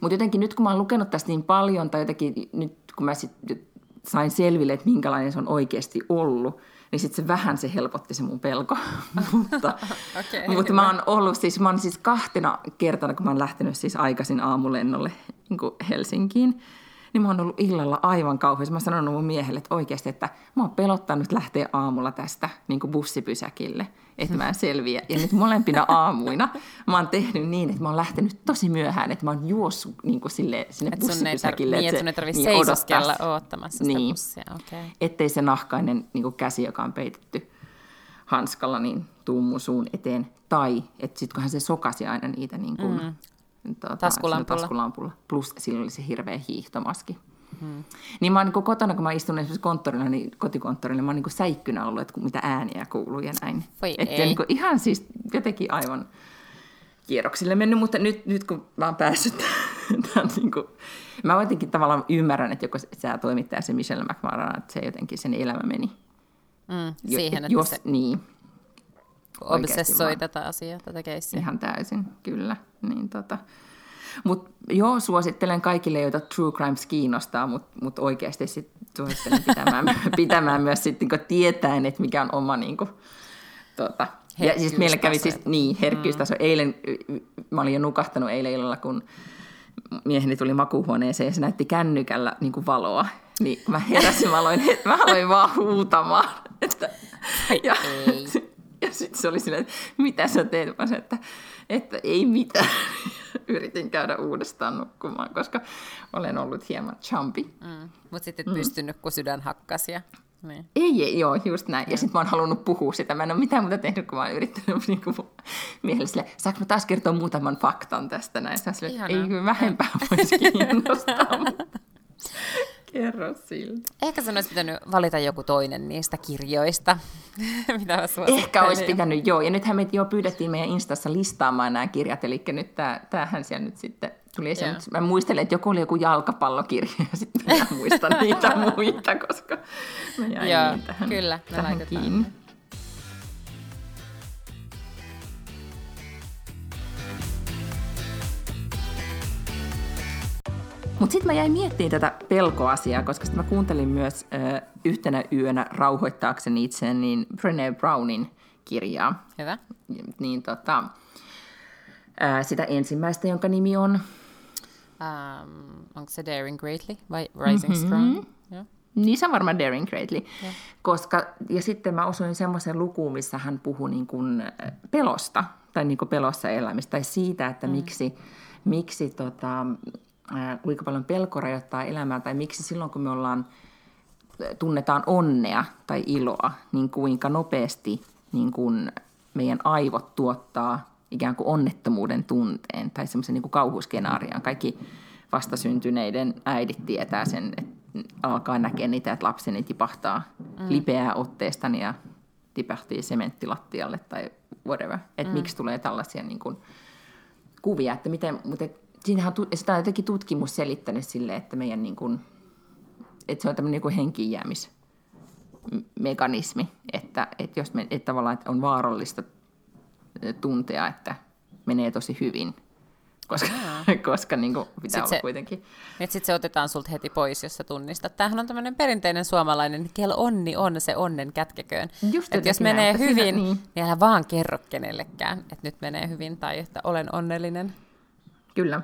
[SPEAKER 1] Mutta jotenkin nyt kun mä oon lukenut tästä niin paljon, tai jotenkin nyt kun mä sit sain selville, että minkälainen se on oikeasti ollut, niin sitten se vähän se helpotti se mun pelko. mutta, okay, mutta mä oon ollut siis, mä oon siis kahtena kertana, kun mä oon lähtenyt siis aikaisin aamulennolle niin Helsinkiin, niin mä oon ollut illalla aivan kauheassa. Mä oon sanonut mun miehelle, että oikeasti, että mä oon pelottanut lähteä aamulla tästä niin bussipysäkille että mä en selviä. Ja nyt molempina aamuina mä oon tehnyt niin, että mä oon lähtenyt tosi myöhään, että mä oon juossut niin kuin sille, sinne
[SPEAKER 2] et
[SPEAKER 1] bussipysäkille.
[SPEAKER 2] Niin, että sun ei tarvitse niin, seisoskella odottamassa sitä
[SPEAKER 1] niin.
[SPEAKER 2] bussia. Okay.
[SPEAKER 1] Ettei se nahkainen niin kuin käsi, joka on peitetty hanskalla, niin tuu mun suun eteen. Tai että sit kunhan se sokasi aina niitä niin kuin, mm. Tuota,
[SPEAKER 2] taskulampulla.
[SPEAKER 1] taskulampulla. Plus sillä oli se hirveä hiihtomaski. Hmm. Niin mä oon niin kotona, kun mä istun esimerkiksi konttorilla, niin kotikonttorilla, mä oon niin säikkynä ollut, että mitä ääniä kuuluu ja näin.
[SPEAKER 2] Voi
[SPEAKER 1] että
[SPEAKER 2] ei.
[SPEAKER 1] Niin ihan siis jotenkin aivan kierroksille mennyt, mutta nyt, nyt kun mä oon päässyt tämän, niin kuin, mä jotenkin tavallaan ymmärrän, että joko sä toimittaja se Michelle McMahon, että se jotenkin sen elämä meni.
[SPEAKER 2] Mm, siihen,
[SPEAKER 1] että jos, se niin,
[SPEAKER 2] obsessoi tätä asiaa, tätä keissiä.
[SPEAKER 1] Ihan täysin, kyllä. Niin, tota, mutta joo, suosittelen kaikille, joita True Crimes kiinnostaa, mutta mut oikeasti sit suosittelen pitämään, pitämään myös sit, niinku tietäen, että mikä on oma... Niinku, tota, ja siis meillä kävi siis niin, herkkyystaso. Mm. Eilen, mä olin jo nukahtanut eilen illalla, kun mieheni tuli makuuhuoneeseen ja se näytti kännykällä niin kuin valoa. Niin mä heräsin, mä aloin, mä aloin vaan huutamaan. Että, ja,
[SPEAKER 2] ei.
[SPEAKER 1] ja sitten se oli silleen, että mitä sä teet? Mä sanoin, että, että ei mitään. Yritin käydä uudestaan nukkumaan, koska olen ollut hieman chumpi.
[SPEAKER 2] Mm. Mutta sitten et mm. pystynyt, kun sydän hakkasi. Ja... Niin.
[SPEAKER 1] Ei, ei, joo, just näin. Ja, ja sitten mä oon halunnut puhua sitä. Mä en ole mitään muuta tehnyt, kun mä oon yrittänyt niin kuin, miehelle sille, saanko mä taas kertoa muutaman faktan tästä näin? Sille, ei vähempää voisi kiinnostaa. Kerro siltä.
[SPEAKER 2] Ehkä sun olisi pitänyt valita joku toinen niistä kirjoista, mitä mä
[SPEAKER 1] Ehkä olisi pitänyt, joo. Ja nythän me jo pyydettiin meidän Instassa listaamaan nämä kirjat, eli nyt tää, tämähän siellä nyt sitten tuli esiin. Yeah. Mä muistelen, että joku oli joku jalkapallokirja, ja sitten mä muistan niitä muita, koska mä jäin
[SPEAKER 2] joo,
[SPEAKER 1] niin tähän,
[SPEAKER 2] kyllä, me
[SPEAKER 1] tähän kiinni. Mutta sitten mä jäin miettimään tätä pelkoasiaa, koska sitten mä kuuntelin myös ö, yhtenä yönä rauhoittaakseni itseäni niin Brené Brownin kirjaa.
[SPEAKER 2] Hyvä.
[SPEAKER 1] Niin tota, ää, sitä ensimmäistä, jonka nimi on...
[SPEAKER 2] Um, onko se Daring Greatly vai Rising mm-hmm. Strong? Yeah.
[SPEAKER 1] Niin se on varmaan Daring Greatly. Yeah. Koska, ja sitten mä osuin semmoisen lukuun, missä hän puhui niin kuin pelosta, tai niin kuin pelossa elämistä, tai siitä, että mm. miksi, miksi tota, kuinka paljon pelko rajoittaa elämää, tai miksi silloin, kun me ollaan, tunnetaan onnea tai iloa, niin kuinka nopeasti niin kuin meidän aivot tuottaa ikään kuin onnettomuuden tunteen tai semmoisen niin kauhuskenaarion. Kaikki vastasyntyneiden äidit tietää sen, että alkaa näkeä niitä, että lapseni tipahtaa mm. lipeää otteestani ja tipahtii sementtilattialle tai whatever. Että mm. miksi tulee tällaisia niin kuin, kuvia, että miten, mutta siinähän on, sitä on jotenkin tutkimus selittänyt sille, että meidän niin kuin, että se on tämmöinen niin henkiinjäämismekanismi, että, että jos me, että tavallaan että on vaarallista tuntea, että menee tosi hyvin, koska, koska niin kuin pitää sit olla
[SPEAKER 2] se,
[SPEAKER 1] kuitenkin.
[SPEAKER 2] Että sitten se otetaan sulta heti pois, jos sä tunnistat. Tämähän on tämmöinen perinteinen suomalainen, kel onni on se onnen kätkeköön. että jos menee näin, hyvin, siinä, niin. niin älä vaan kerro kenellekään, että nyt menee hyvin tai että olen onnellinen.
[SPEAKER 1] Kyllä.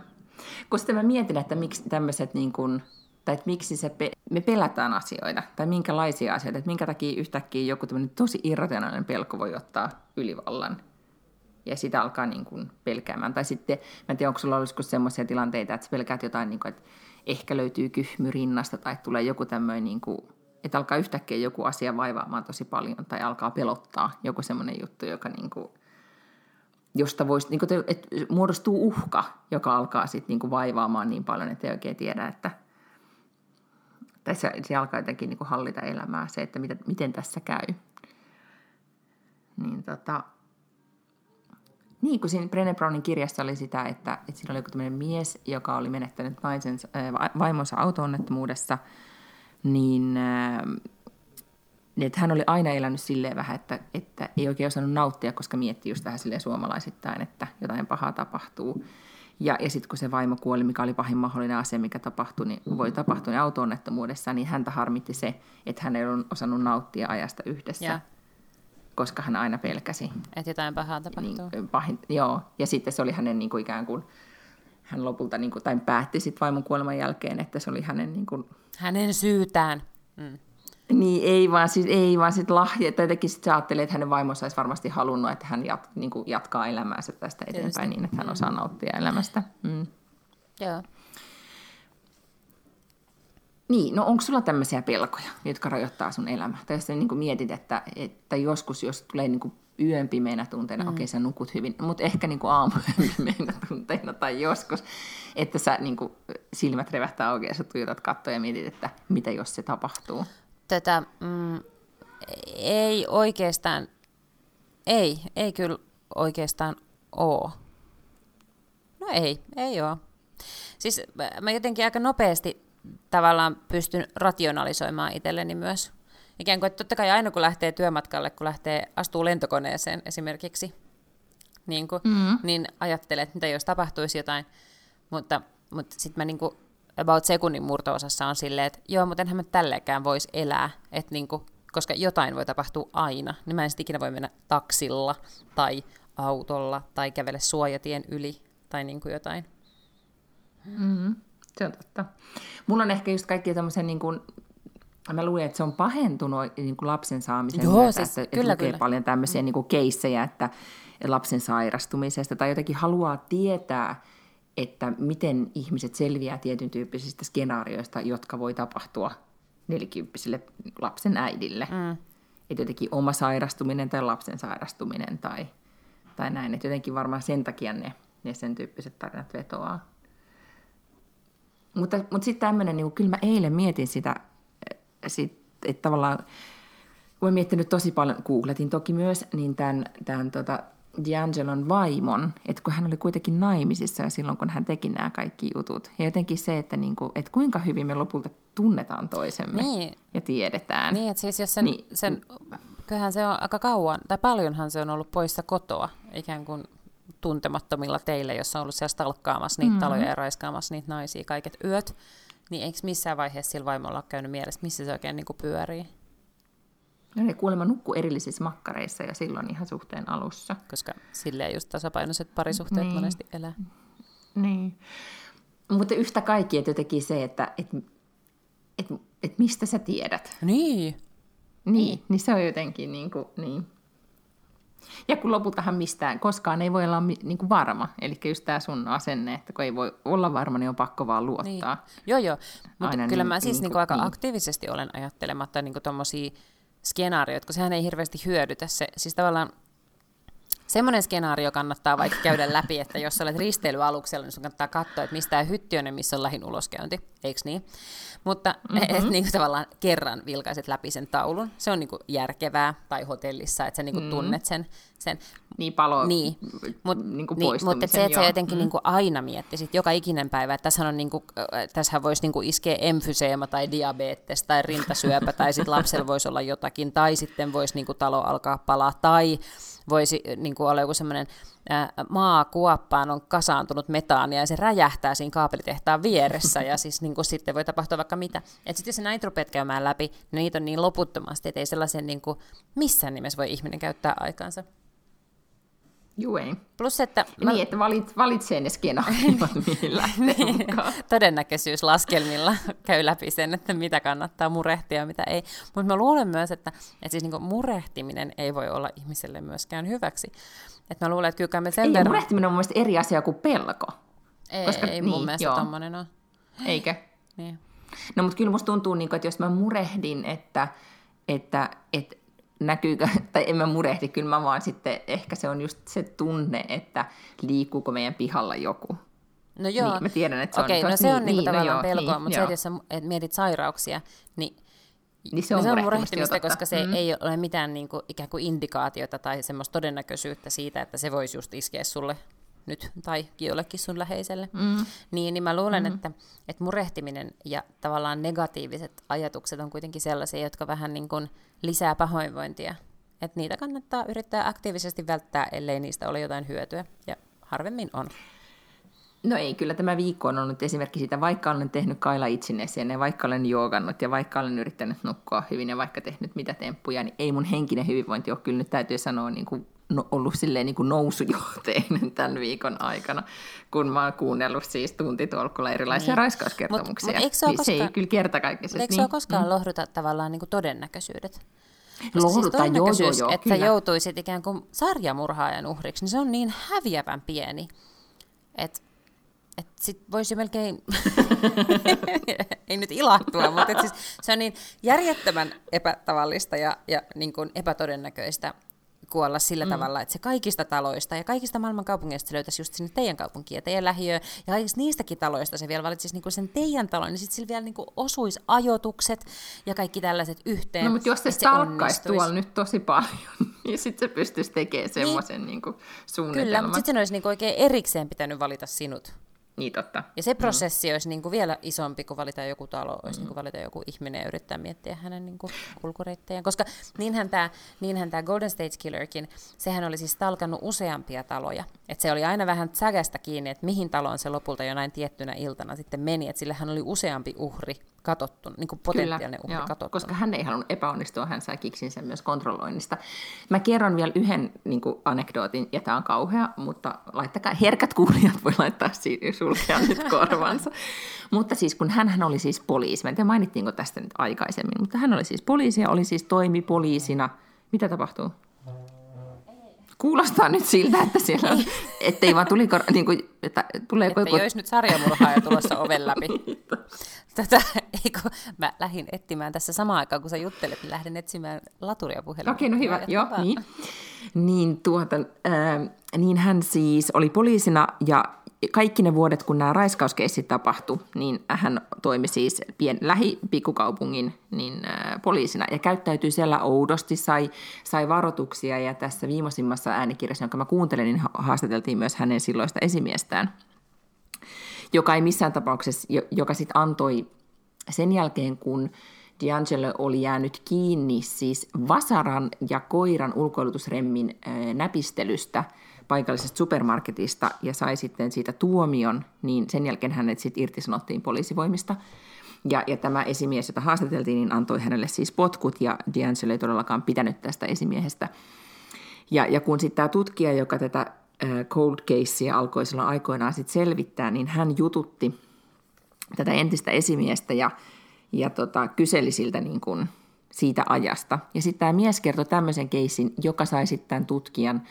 [SPEAKER 1] Kun sitten mä mietin, että miksi tämmöiset niin kuin, tai että miksi se pe- me pelätään asioita, tai minkälaisia asioita, että minkä takia yhtäkkiä joku tosi irrationaalinen pelko voi ottaa ylivallan, ja sitä alkaa niin kuin pelkäämään. Tai sitten, mä en tiedä, onko sulla olisiko semmoisia tilanteita, että sä pelkäät jotain, niin kuin, että ehkä löytyy kyhmy rinnasta, tai tulee joku tämmöinen, niin kuin, että alkaa yhtäkkiä joku asia vaivaamaan tosi paljon, tai alkaa pelottaa joku semmoinen juttu, joka niin kuin, josta voisi, niin että muodostuu uhka, joka alkaa sitten niin vaivaamaan niin paljon, että ei oikein tiedä, että tai se, se alkaa jotenkin niin hallita elämää, se, että miten, miten tässä käy. Niin, tota, niin kuin siinä Brené Brownin kirjassa oli sitä, että, että siinä oli joku tämmöinen mies, joka oli menettänyt naisensa, vaimonsa auto-onnettomuudessa, niin niin että hän oli aina elänyt silleen vähän, että, että ei oikein osannut nauttia, koska mietti just vähän silleen suomalaisittain, että jotain pahaa tapahtuu. Ja, ja sitten kun se vaimo kuoli, mikä oli pahin mahdollinen asia, mikä tapahtui, niin voi tapahtua niin auto-onnettomuudessa, niin häntä harmitti se, että hän ei ollut osannut nauttia ajasta yhdessä.
[SPEAKER 2] Ja.
[SPEAKER 1] Koska hän aina pelkäsi.
[SPEAKER 2] Että jotain pahaa tapahtuu.
[SPEAKER 1] Niin, pahin, joo, ja sitten se oli hänen niin kuin ikään kuin, hän lopulta niin kuin, tai päätti sitten vaimon kuoleman jälkeen, että se oli hänen niin kuin,
[SPEAKER 2] Hänen syytään. Mm.
[SPEAKER 1] Niin, ei vaan, siis, ei vaan sit lahja, tai jotenkin sit ajatteli, että hänen vaimonsa olisi varmasti halunnut, että hän jat, niin kuin jatkaa elämäänsä tästä eteenpäin
[SPEAKER 2] Tietysti.
[SPEAKER 1] niin, että hän osaa nauttia elämästä. Mm.
[SPEAKER 2] Joo.
[SPEAKER 1] Niin, no onko sulla tämmöisiä pelkoja, jotka rajoittaa sun elämää? Tai jos sä niin mietit, että, että joskus, jos tulee niin kuin yön pimeinä tunteina, mm. okei okay, sä nukut hyvin, mutta ehkä niin kuin aamujen pimeinä tunteina tai joskus, että sä niin kuin silmät revähtää ja sä tuijotat kattoja ja mietit, että mitä jos se tapahtuu?
[SPEAKER 2] Tätä, mm, ei oikeastaan, ei, ei kyllä oikeastaan oo. No ei, ei oo. Siis mä- mä jotenkin aika nopeasti tavallaan pystyn rationalisoimaan itselleni myös. Ikään kuin, että totta kai aina kun lähtee työmatkalle, kun lähtee, astuu lentokoneeseen esimerkiksi, niin, kuin, mm. niin ajattelee, että mitä jos tapahtuisi jotain, mutta, mutta sitten mä niin kuin about sekunnin murto-osassa on silleen, että joo, mutta enhän mä tällekään voisi elää, että niin kuin, koska jotain voi tapahtua aina, niin mä en sitten ikinä voi mennä taksilla tai autolla tai kävele suojatien yli tai niin kuin jotain.
[SPEAKER 1] Mm-hmm. Se on totta. Mulla on ehkä just kaikki tämmöisen, niin kuin, mä luulen, että se on pahentunut niin kuin lapsen saamisen
[SPEAKER 2] Joo,
[SPEAKER 1] myötä,
[SPEAKER 2] siis
[SPEAKER 1] että, että
[SPEAKER 2] kyllä,
[SPEAKER 1] lukee
[SPEAKER 2] kyllä.
[SPEAKER 1] paljon tämmöisiä niin kuin keissejä, että lapsen sairastumisesta tai jotenkin haluaa tietää, että miten ihmiset selviää tietyn tyyppisistä skenaarioista, jotka voi tapahtua nelikymppiselle lapsen äidille. Mm. Että jotenkin oma sairastuminen tai lapsen sairastuminen tai, tai näin. Että jotenkin varmaan sen takia ne, ne sen tyyppiset tarinat vetoaa. Mutta, mutta sitten tämmöinen, niin kyllä mä eilen mietin sitä, sit, että tavallaan, kun mä miettinyt tosi paljon, googletin toki myös, niin tämän, tämän tota, D'Angelon vaimon, että kun hän oli kuitenkin naimisissa ja silloin, kun hän teki nämä kaikki jutut. Ja jotenkin se, että, niin kuin, että kuinka hyvin me lopulta tunnetaan toisemme
[SPEAKER 2] Niin.
[SPEAKER 1] ja tiedetään.
[SPEAKER 2] Niin, että siis jos sen,
[SPEAKER 1] Niin.
[SPEAKER 2] niin. sen, kyllähän se on aika kauan, tai paljonhan se on ollut poissa kotoa, ikään kuin tuntemattomilla teillä, jossa on ollut siellä stalkkaamassa niitä mm. taloja ja raiskaamassa niitä naisia kaiket yöt, niin eikö missään vaiheessa sillä vaimolla ole käynyt mielessä, missä se oikein niin kuin pyörii?
[SPEAKER 1] Ja ne kuulemma nukku erillisissä makkareissa ja silloin ihan suhteen alussa.
[SPEAKER 2] Koska silleen just tasapainoiset parisuhteet
[SPEAKER 1] Niin.
[SPEAKER 2] niin. monesti elää.
[SPEAKER 1] Niin. Mutta yhtä kaikki, että jotenkin se, että et, et, et mistä sä tiedät.
[SPEAKER 2] Niin.
[SPEAKER 1] Niin, niin se on jotenkin niin kuin, niin. Ja kun lopultahan mistään, koskaan ei voi olla niin kuin varma. Eli just tämä sun asenne, että kun ei voi olla varma, niin on pakko vaan luottaa.
[SPEAKER 2] Niin. Joo, joo. Mutta kyllä
[SPEAKER 1] niin-
[SPEAKER 2] mä siis
[SPEAKER 1] niin
[SPEAKER 2] niinku
[SPEAKER 1] kuin-
[SPEAKER 2] aika
[SPEAKER 1] niin.
[SPEAKER 2] aktiivisesti olen ajattelematta niinku tommosia skenaarioita, kun sehän ei hirveästi hyödytä. Se, siis tavallaan semmoinen skenaario kannattaa vaikka käydä läpi, että jos olet risteilyaluksella, niin sun kannattaa katsoa, että mistä on hyttiöinen, missä on lähin uloskäynti, eikö niin? Mutta mm-hmm. et, niinku tavallaan kerran vilkaiset läpi sen taulun. Se on niinku järkevää, tai hotellissa, että sä niinku mm. tunnet sen, sen
[SPEAKER 1] Niin palo
[SPEAKER 2] niin, mut,
[SPEAKER 1] niin kuin
[SPEAKER 2] niin, mutta se, että sä jotenkin mm. niin kuin aina miettisit joka ikinen päivä, että tässähän on niin kuin, tässähän voisi niin kuin iskeä emfyseema tai diabetes tai rintasyöpä, tai sitten lapsella voisi olla jotakin, tai sitten voisi niin kuin talo alkaa palaa, tai voisi niin kuin olla joku semmoinen maakuoppaan on kasaantunut metaania ja se räjähtää siinä kaapelitehtaan vieressä ja siis niin kuin sitten voi tapahtua vaikka mitä. Et sitten jos sä näitä rupeat käymään läpi, niin niitä on niin loputtomasti, että ei sellaisen niin kuin missään nimessä voi ihminen käyttää aikaansa.
[SPEAKER 1] Juu ei.
[SPEAKER 2] Plus, että...
[SPEAKER 1] Niin, että valit, valitsee ne mihin lähtee mukaan.
[SPEAKER 2] todennäköisyyslaskelmilla käy läpi sen, että mitä kannattaa murehtia ja mitä ei. Mutta mä luulen myös, että, että siis niinku murehtiminen ei voi olla ihmiselle myöskään hyväksi. Et mä luulen, että kyllä me sen
[SPEAKER 1] Ei,
[SPEAKER 2] verran...
[SPEAKER 1] murehtiminen on mun mielestä eri asia kuin pelko.
[SPEAKER 2] Ei,
[SPEAKER 1] koska-
[SPEAKER 2] ei mun
[SPEAKER 1] niin,
[SPEAKER 2] mielestä
[SPEAKER 1] joo.
[SPEAKER 2] tommonen ole.
[SPEAKER 1] Eikö?
[SPEAKER 2] Niin.
[SPEAKER 1] No mutta kyllä musta tuntuu, niin kuin, että jos mä murehdin, että, että, että näkyykö, tai en mä murehdi, kyllä mä vaan sitten, ehkä se on just se tunne, että liikkuuko meidän pihalla joku.
[SPEAKER 2] No joo.
[SPEAKER 1] Niin, mä tiedän, että se on-
[SPEAKER 2] Okei,
[SPEAKER 1] se
[SPEAKER 2] no
[SPEAKER 1] on-
[SPEAKER 2] se on
[SPEAKER 1] niin,
[SPEAKER 2] niinku
[SPEAKER 1] niin, no
[SPEAKER 2] tavallaan
[SPEAKER 1] joo,
[SPEAKER 2] pelkoa,
[SPEAKER 1] niin,
[SPEAKER 2] mutta se,
[SPEAKER 1] joo.
[SPEAKER 2] että jos sä et mietit sairauksia, niin
[SPEAKER 1] Niin se on,
[SPEAKER 2] no se on
[SPEAKER 1] murehtimista,
[SPEAKER 2] koska se
[SPEAKER 1] Mm.
[SPEAKER 2] ei ole mitään niin kuin, ikään kuin indikaatiota tai semmoista todennäköisyyttä siitä, että se voisi just iskeä sulle nyt tai jollekin sun läheiselle. Mm. Niin, niin mä luulen, mm. että, että murehtiminen ja tavallaan negatiiviset ajatukset on kuitenkin sellaisia, jotka vähän niin kuin lisää pahoinvointia. Että niitä kannattaa yrittää aktiivisesti välttää, ellei niistä ole jotain hyötyä. Ja harvemmin on.
[SPEAKER 1] No ei, kyllä tämä viikko on ollut esimerkki siitä, vaikka olen tehnyt kaila itsinesiin ja vaikka olen joogannut ja vaikka olen yrittänyt nukkua hyvin ja vaikka tehnyt mitä temppuja, niin ei mun henkinen hyvinvointi ole kyllä nyt täytyy sanoa niin kuin no, ollut silleen niin kuin nousujohteinen tämän viikon aikana, kun mä oon kuunnellut siis tuntitolkulla erilaisia niin. raiskauskertomuksia. Mut, mut eikö se, niin koskaan, se ei kyllä kerta kaikessa.
[SPEAKER 2] Eikö niin? se koskaan mm. lohduta tavallaan niin kuin todennäköisyydet?
[SPEAKER 1] Lohduta, siis joo, joo, joo,
[SPEAKER 2] että kyllä. joutuisit ikään kuin sarjamurhaajan uhriksi, niin se on niin häviävän pieni, että et sit voisi melkein, ei nyt ilahtua, mutta siis se on niin järjettömän epätavallista ja, ja niin kuin epätodennäköistä, kuolla sillä mm. tavalla, että se kaikista taloista ja kaikista maailman kaupungeista se löytäisi just sinne teidän kaupunkiin ja teidän lähiöön. Ja kaikista niistäkin taloista se vielä valitsisi niinku sen teidän talon, niin sitten sillä vielä niinku osuisi ajotukset ja kaikki tällaiset yhteen.
[SPEAKER 1] No mutta jos se stalkkaisi tuolla nyt tosi paljon, niin sitten se pystyisi tekemään semmoisen niin. niinku suunnitelman.
[SPEAKER 2] Kyllä, mutta sitten se olisi niinku oikein erikseen pitänyt valita sinut.
[SPEAKER 1] Niin totta.
[SPEAKER 2] Ja se mm. prosessi mm. olisi niin kuin vielä isompi, kun valitaan joku talo, olisi mm. niin kuin valita joku ihminen ja yrittää miettiä hänen niin kuin kulkureittejään. Koska niinhän tämä, niinhän tämä Golden State Killerkin, sehän oli siis talkannut useampia taloja. Et se oli aina vähän sägästä kiinni, että mihin taloon se lopulta jo näin tiettynä iltana sitten meni. Että sillä hän oli useampi uhri katottu, niin kuin potentiaalinen Kyllä, uhri katottu.
[SPEAKER 1] Koska hän ei halunnut epäonnistua, hän sai kiksinsä myös kontrolloinnista. Mä kerron vielä yhden niin kuin anekdootin, ja tämä on kauhea, mutta laittakaa, herkät kuulijat voi laittaa siitä, sulkea nyt korvansa. mutta siis kun hän oli siis poliisi, mä en tiedä mainittiinko tästä nyt aikaisemmin, mutta hän oli siis poliisi ja oli siis toimi poliisina. Mitä tapahtuu? Kuulostaa nyt siltä, että siellä on, ettei vaan tuli, niin kuin, että tulee
[SPEAKER 2] että joku... olisi nyt sarjamurhaaja tulossa oven läpi. Tätä, eikö, mä lähdin etsimään tässä samaan aikaan, kun sä juttelet, niin lähdin etsimään laturia puhelimella.
[SPEAKER 1] Okei, okay, no hyvä, joo, niin. Niin, tuota, äh, niin hän siis oli poliisina ja kaikki ne vuodet, kun nämä raiskauskeissit tapahtui, niin hän toimi siis pien lähipikkukaupungin niin, ä, poliisina. Ja käyttäytyi siellä oudosti, sai, sai varoituksia. Ja tässä viimeisimmassa äänikirjassa, jonka mä kuuntelin, niin haastateltiin myös hänen silloista esimiestään, joka ei missään tapauksessa, joka sitten antoi sen jälkeen, kun D'Angelo oli jäänyt kiinni siis vasaran ja koiran ulkoilutusremmin ä, näpistelystä – paikallisesta supermarketista ja sai sitten siitä tuomion, niin sen jälkeen hänet sitten irtisanottiin poliisivoimista. Ja, ja tämä esimies, jota haastateltiin, niin antoi hänelle siis potkut, ja D'Angelo ei todellakaan pitänyt tästä esimiehestä. Ja, ja kun sitten tämä tutkija, joka tätä cold casea alkoi silloin aikoinaan sit selvittää, niin hän jututti tätä entistä esimiestä ja, ja tota, kyseli siltä niin kuin siitä ajasta. Ja sitten tämä mies kertoi tämmöisen keissin, joka sai sitten tutkijan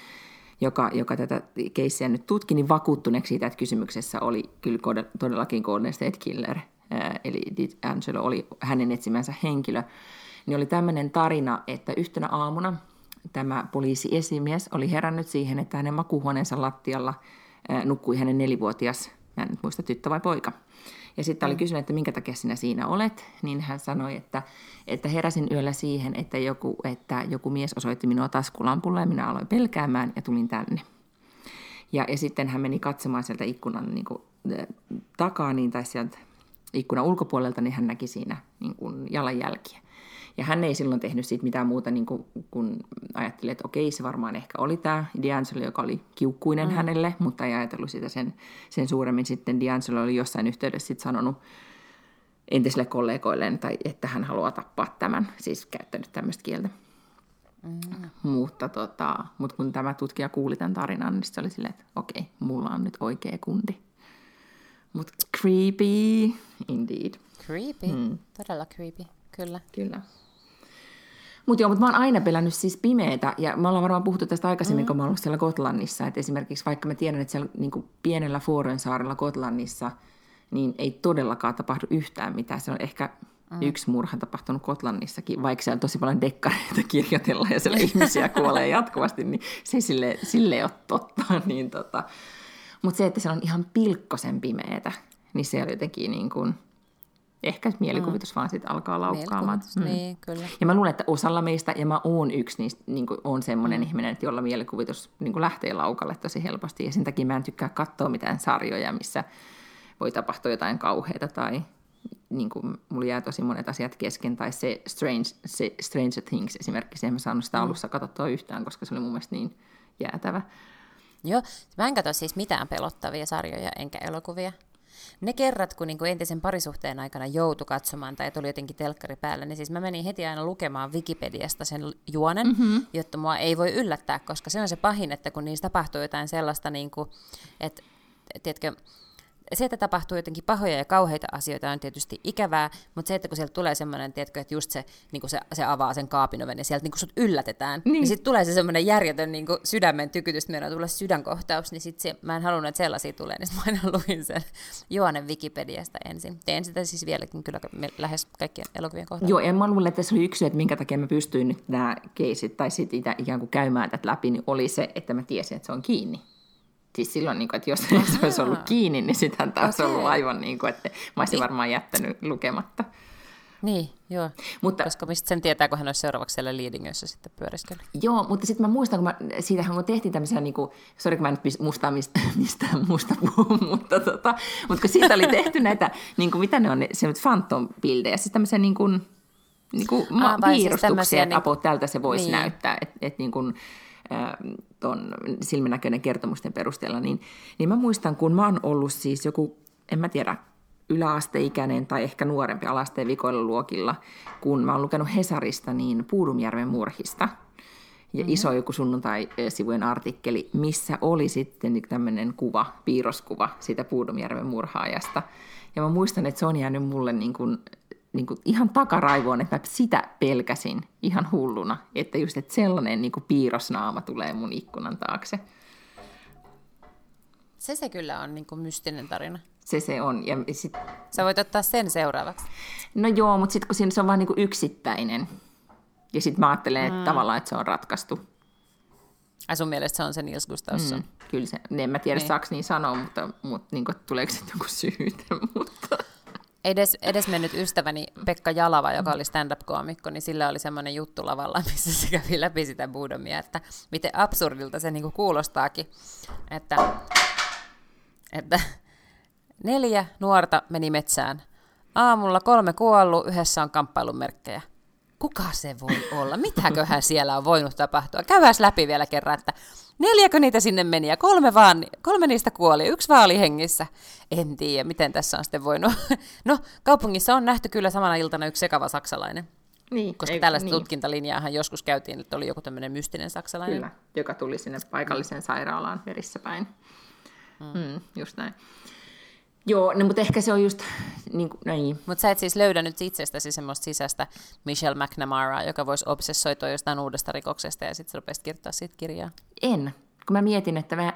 [SPEAKER 1] joka, joka tätä keissiä nyt tutki, niin vakuuttuneeksi siitä, että kysymyksessä oli kyllä todellakin Golden State Killer, eli Angelo oli hänen etsimänsä henkilö. Niin oli tämmöinen tarina, että yhtenä aamuna tämä poliisiesimies oli herännyt siihen, että hänen makuuhuoneensa lattialla nukkui hänen nelivuotias, mä en nyt muista tyttö vai poika. Ja sitten oli mm. kysynyt, että minkä takia sinä siinä olet, niin hän sanoi, että, että heräsin yöllä siihen, että joku, että joku mies osoitti minua taskulampulla ja minä aloin pelkäämään ja tulin tänne. Ja, ja sitten hän meni katsomaan sieltä ikkunan niin kuin, takaa niin, tai sieltä ikkunan ulkopuolelta, niin hän näki siinä niin kuin, jalanjälkiä. Ja hän ei silloin tehnyt siitä mitään muuta, niin kuin, kun ajatteli, että okei, se varmaan ehkä oli tämä D'Angelo, joka oli kiukkuinen mm. hänelle, mutta ei ajatellut sitä sen, sen suuremmin. Sitten D'Angelo oli jossain yhteydessä sit sanonut entisille kollegoilleen, tai että hän haluaa tappaa tämän, siis käyttänyt tämmöistä kieltä. Mm. Mutta, tota, mutta kun tämä tutkija kuuli tämän tarinan, niin se oli silleen, että okei, mulla on nyt oikea kundi. Mutta creepy, indeed.
[SPEAKER 2] Creepy, mm. todella creepy, kyllä.
[SPEAKER 1] Kyllä. Mutta joo, mutta mä oon aina pelännyt siis pimeätä, ja me ollaan varmaan puhuttu tästä aikaisemmin, mm. kun mä oon ollut siellä Kotlannissa, että esimerkiksi vaikka mä tiedän, että siellä niin pienellä Foren saarella Kotlannissa, niin ei todellakaan tapahdu yhtään mitään. Se on ehkä mm. yksi murha tapahtunut Kotlannissakin, vaikka siellä tosi paljon dekkareita kirjoitellaan ja siellä ihmisiä kuolee jatkuvasti, niin se sille, sille ei ole totta. Niin tota. Mutta se, että se on ihan pilkkosen pimeätä, niin se on jotenkin niin kuin, ehkä mielikuvitus mm. vaan sitten alkaa laukkaamaan.
[SPEAKER 2] Mm. Niin, kyllä.
[SPEAKER 1] Ja mä luulen, että osalla meistä, ja mä oon yksi niistä, niin on semmoinen mm. ihminen, että jolla mielikuvitus niin lähtee laukalle tosi helposti. Ja sen takia mä en tykkää katsoa mitään sarjoja, missä voi tapahtua jotain kauheita tai niin kuin, mulla jää tosi monet asiat kesken, tai se Strange, se Stranger Things esimerkiksi, en mä saanut sitä mm. alussa katsottua yhtään, koska se oli mun mielestä niin jäätävä.
[SPEAKER 2] Joo, mä en katso siis mitään pelottavia sarjoja enkä elokuvia. Ne kerrat, kun niinku entisen parisuhteen aikana joutui katsomaan tai tuli jotenkin telkkari päällä, niin siis mä menin heti aina lukemaan Wikipediasta sen juonen, mm-hmm. jotta mua ei voi yllättää, koska se on se pahin, että kun niissä tapahtuu jotain sellaista, niinku, että tiedätkö, se, että tapahtuu jotenkin pahoja ja kauheita asioita on tietysti ikävää, mutta se, että kun sieltä tulee semmoinen, tiedätkö, että just se, niin se, se avaa sen kaapin oven ja sieltä niin sut yllätetään, niin, niin sitten tulee se semmoinen järjetön niin sydämen tykytys, että meidän tulee sydänkohtaus, niin sitten mä en halunnut, että sellaisia tulee, niin mä aina luin sen Juonen Wikipediasta ensin. Teen sitä siis vieläkin kyllä lähes kaikkien elokuvien kohdalla.
[SPEAKER 1] Joo, en mä luulen, että se oli yksi, että minkä takia mä pystyin nyt nämä keisit tai sitten ikään kuin käymään tätä läpi, niin oli se, että mä tiesin, että se on kiinni. Siis silloin, niin kuin, että jos se olisi ollut kiinni, niin sitähän taas okay. ollut aivan niin kuin, että mä olisin niin. varmaan jättänyt lukematta.
[SPEAKER 2] Niin, joo. Mutta, Koska mistä sen tietää, kun hän olisi seuraavaksi siellä Leadingössä sitten pyöriskellä.
[SPEAKER 1] Joo, mutta sitten mä muistan, kun mä, siitähän kun tehtiin tämmöisiä, niin kuin, sori kun mä nyt mustaa mistä, mistä musta puhun, mutta, tota, mutta kun siitä oli tehty näitä, niin kuin, mitä ne on, ne, se phantom bildejä, siis tämmöisiä niin kuin, niin kuin ah, piirustuksia, siis että niin... tältä se voisi niin. näyttää, että et, niin kuin, tuon silmänäköinen kertomusten perusteella, niin, niin mä muistan, kun mä oon ollut siis joku, en mä tiedä, yläasteikäinen tai ehkä nuorempi alasteen vikoilla luokilla, kun mä oon lukenut Hesarista niin Puudumjärven murhista. Ja mm-hmm. iso joku sunnuntai-sivujen artikkeli, missä oli sitten tämmöinen kuva, piirroskuva siitä Puudumjärven murhaajasta. Ja mä muistan, että se on jäänyt mulle niin kuin niin kuin ihan takaraivoon, että mä sitä pelkäsin ihan hulluna, että just että sellainen niin kuin piirrosnaama tulee mun ikkunan taakse.
[SPEAKER 2] Se se kyllä on niin kuin mystinen tarina.
[SPEAKER 1] Se se on. Ja sit...
[SPEAKER 2] Sä voit ottaa sen seuraavaksi.
[SPEAKER 1] No joo, mutta sitten kun siinä se on vain niin kuin yksittäinen. Ja sitten mä ajattelen, että mm. tavallaan, että se on ratkaistu.
[SPEAKER 2] Ai sun mielestä se on se Nils Gustafsson? Mm,
[SPEAKER 1] kyllä se, en mä tiedä niin. saako niin sanoa, mutta, mutta niin kuin, tuleeko sitten joku syyte, mutta...
[SPEAKER 2] Edes, edes mennyt ystäväni Pekka Jalava, joka oli stand-up-koomikko, niin sillä oli semmoinen juttu lavalla, missä se kävi läpi sitä buudomia, että miten absurdilta se niinku kuulostaakin, että, että neljä nuorta meni metsään. Aamulla kolme kuollut, yhdessä on kamppailumerkkejä. Kuka se voi olla? Mitäköhän siellä on voinut tapahtua? Käydään läpi vielä kerran, että Neljäkö niitä sinne meni ja kolme, vaan, kolme niistä kuoli, yksi vaan oli hengissä. En tiedä, miten tässä on sitten voinut. No, kaupungissa on nähty kyllä samana iltana yksi sekava saksalainen. Niin, Koska ei, tällaista niin. tutkintalinjaahan joskus käytiin, että oli joku tämmöinen mystinen saksalainen.
[SPEAKER 1] Kyllä, joka tuli sinne paikalliseen sairaalaan verissä päin. Mm. Mm, just näin. Joo, no, mutta ehkä se on just niin kuin, niin.
[SPEAKER 2] Mutta sä et siis löydänyt itsestäsi semmoista sisäistä Michelle McNamara, joka voisi obsessoitua jostain uudesta rikoksesta ja sitten rupesit kirjoittaa siitä kirjaa?
[SPEAKER 1] En. Kun mä mietin, että mä,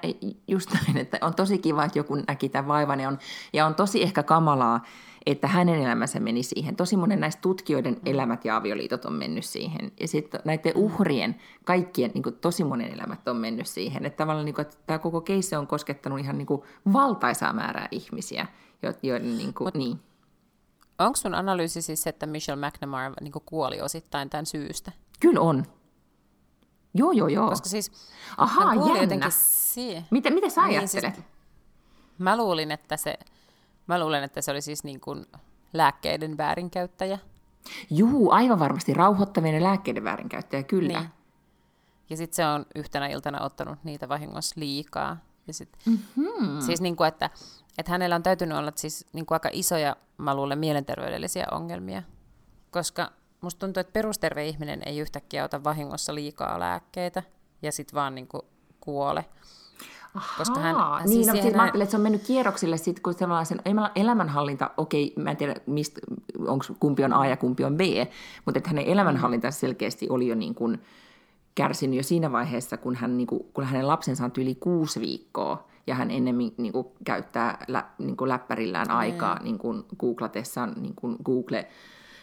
[SPEAKER 1] just näin, että on tosi kiva, että joku näki tämän vaivan ja on, ja on tosi ehkä kamalaa, että hänen elämänsä meni siihen. Tosi monen näistä tutkijoiden elämät ja avioliitot on mennyt siihen. Ja sitten näiden uhrien, kaikkien, niin kuin tosi monen elämät on mennyt siihen. Että tavallaan niin kuin, että tämä koko keisse on koskettanut ihan niin kuin valtaisaa määrää ihmisiä, joiden niin kuin, Mut, niin.
[SPEAKER 2] Onko sun analyysi siis, että Michelle McNamara niin kuoli osittain tämän syystä?
[SPEAKER 1] Kyllä on. Joo, joo, joo.
[SPEAKER 2] Koska siis
[SPEAKER 1] Ahaa, jännä. Miten, miten sä ajattelet? Niin, siis,
[SPEAKER 2] mä luulin, että se Mä luulen, että se oli siis niin kuin lääkkeiden väärinkäyttäjä.
[SPEAKER 1] Juu, aivan varmasti rauhoittavien lääkkeiden väärinkäyttäjä, kyllä. Niin.
[SPEAKER 2] Ja sitten se on yhtenä iltana ottanut niitä vahingossa liikaa. Ja sit, mm-hmm. Siis niin kuin, että, että hänellä on täytynyt olla siis niin kuin aika isoja, mä luulen, mielenterveydellisiä ongelmia. Koska musta tuntuu, että perusterve ihminen ei yhtäkkiä ota vahingossa liikaa lääkkeitä ja sitten vaan niin kuin kuole.
[SPEAKER 1] Ahaa, koska hän, niin, siis no, siis mä ajattelin, että se on mennyt kierroksille sitten, kun sen elämänhallinta, okei, mä en tiedä, mistä, onko kumpi on A ja kumpi on B, mutta että hänen elämänhallinta selkeästi oli jo niin kuin kärsinyt jo siinä vaiheessa, kun, hän, niin kuin, kun hänen lapsensa on yli kuusi viikkoa, ja hän ennemmin niin kuin, käyttää lä, niin kuin läppärillään mm. aikaa niin kuin googlatessaan niin kuin Google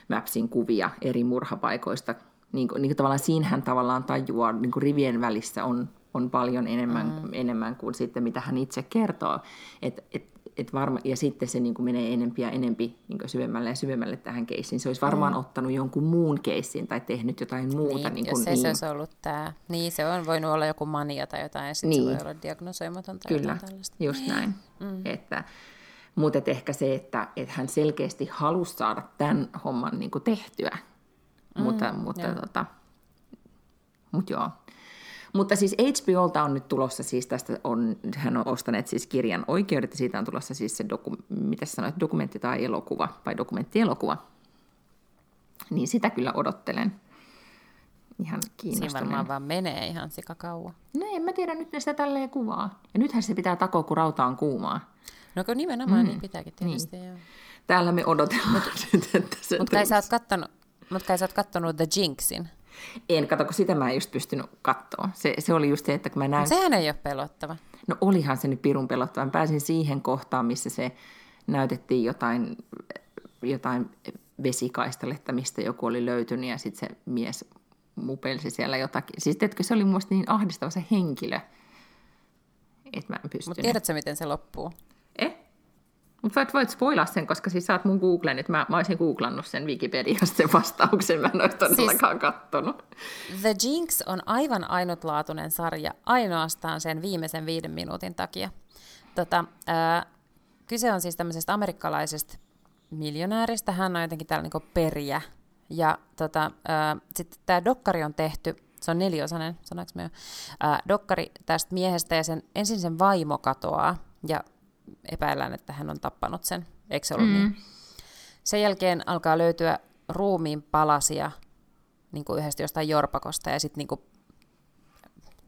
[SPEAKER 1] Mapsin kuvia eri murhapaikoista. Niin kuin, niin kuin tavallaan siinä hän tavallaan tajuaa, niin kuin rivien välissä on on paljon enemmän, mm. enemmän kuin sitten, mitä hän itse kertoo. Et, et, et varma, ja sitten se niin kuin menee enempi ja enempi niin kuin syvemmälle ja syvemmälle tähän keissiin. Se olisi varmaan mm. ottanut jonkun muun keissin tai tehnyt jotain muuta.
[SPEAKER 2] Niin, niin kuin, jos ei niin. se olisi ollut tämä. Niin, se on voinut olla joku mania tai jotain, ja sitten niin. se voi olla diagnosoimaton tai
[SPEAKER 1] Kyllä, tällaista. just näin. Mm. Että, mutta et ehkä se, että et hän selkeästi halusi saada tämän homman niin kuin tehtyä. Mm, mutta, mutta, tota, mutta joo. Mutta siis HBOlta on nyt tulossa, siis tästä on, hän on ostaneet siis kirjan oikeudet, ja siitä on tulossa siis se, doku, mitä sanoit, dokumentti tai elokuva, vai dokumenttielokuva. Niin sitä kyllä odottelen. Ihan kiinnostuneen.
[SPEAKER 2] Siinä varmaan vaan menee ihan sikakauan.
[SPEAKER 1] No en mä tiedä, nyt ne sitä tälleen kuvaa. Ja nythän se pitää takoa, kun rauta on kuumaa.
[SPEAKER 2] No kun nimenomaan mm. niin pitääkin tietysti, niin. joo.
[SPEAKER 1] Täällä me odotellaan nyt, että se
[SPEAKER 2] Mutta kai sä oot kattonut, mut kai sä oot kattonut The Jinxin.
[SPEAKER 1] En, kato, kun sitä mä en just pystynyt katsoa. Se, se oli just se, että kun mä näin...
[SPEAKER 2] Sehän ei ole pelottava.
[SPEAKER 1] No olihan se nyt pirun pelottava. Mä pääsin siihen kohtaan, missä se näytettiin jotain, jotain vesikaistaletta, mistä joku oli löytynyt ja sitten se mies mupelsi siellä jotakin. Siis teetkö, se oli mun niin ahdistava se henkilö, että mä en pystynyt.
[SPEAKER 2] Mutta tiedätkö, miten se loppuu?
[SPEAKER 1] Mutta voit, voit spoilaa sen, koska siis sä oot mun Googlen, että mä, mä olisin googlannut sen Wikipediasta sen vastauksen, mä en olisi todellakaan siis, kattonut.
[SPEAKER 2] The Jinx on aivan ainutlaatuinen sarja ainoastaan sen viimeisen viiden minuutin takia. Tota, ää, kyse on siis tämmöisestä amerikkalaisesta miljonääristä, hän on jotenkin täällä niinku periä. Ja tota, sitten tämä dokkari on tehty, se on neliosainen, sanoinko me jo, ää, dokkari tästä miehestä ja sen, ensin sen vaimo katoaa ja epäillään, että hän on tappanut sen. Eikö se ollut mm. niin? Sen jälkeen alkaa löytyä ruumiin palasia niin kuin yhdestä jostain jorpakosta ja sitten niin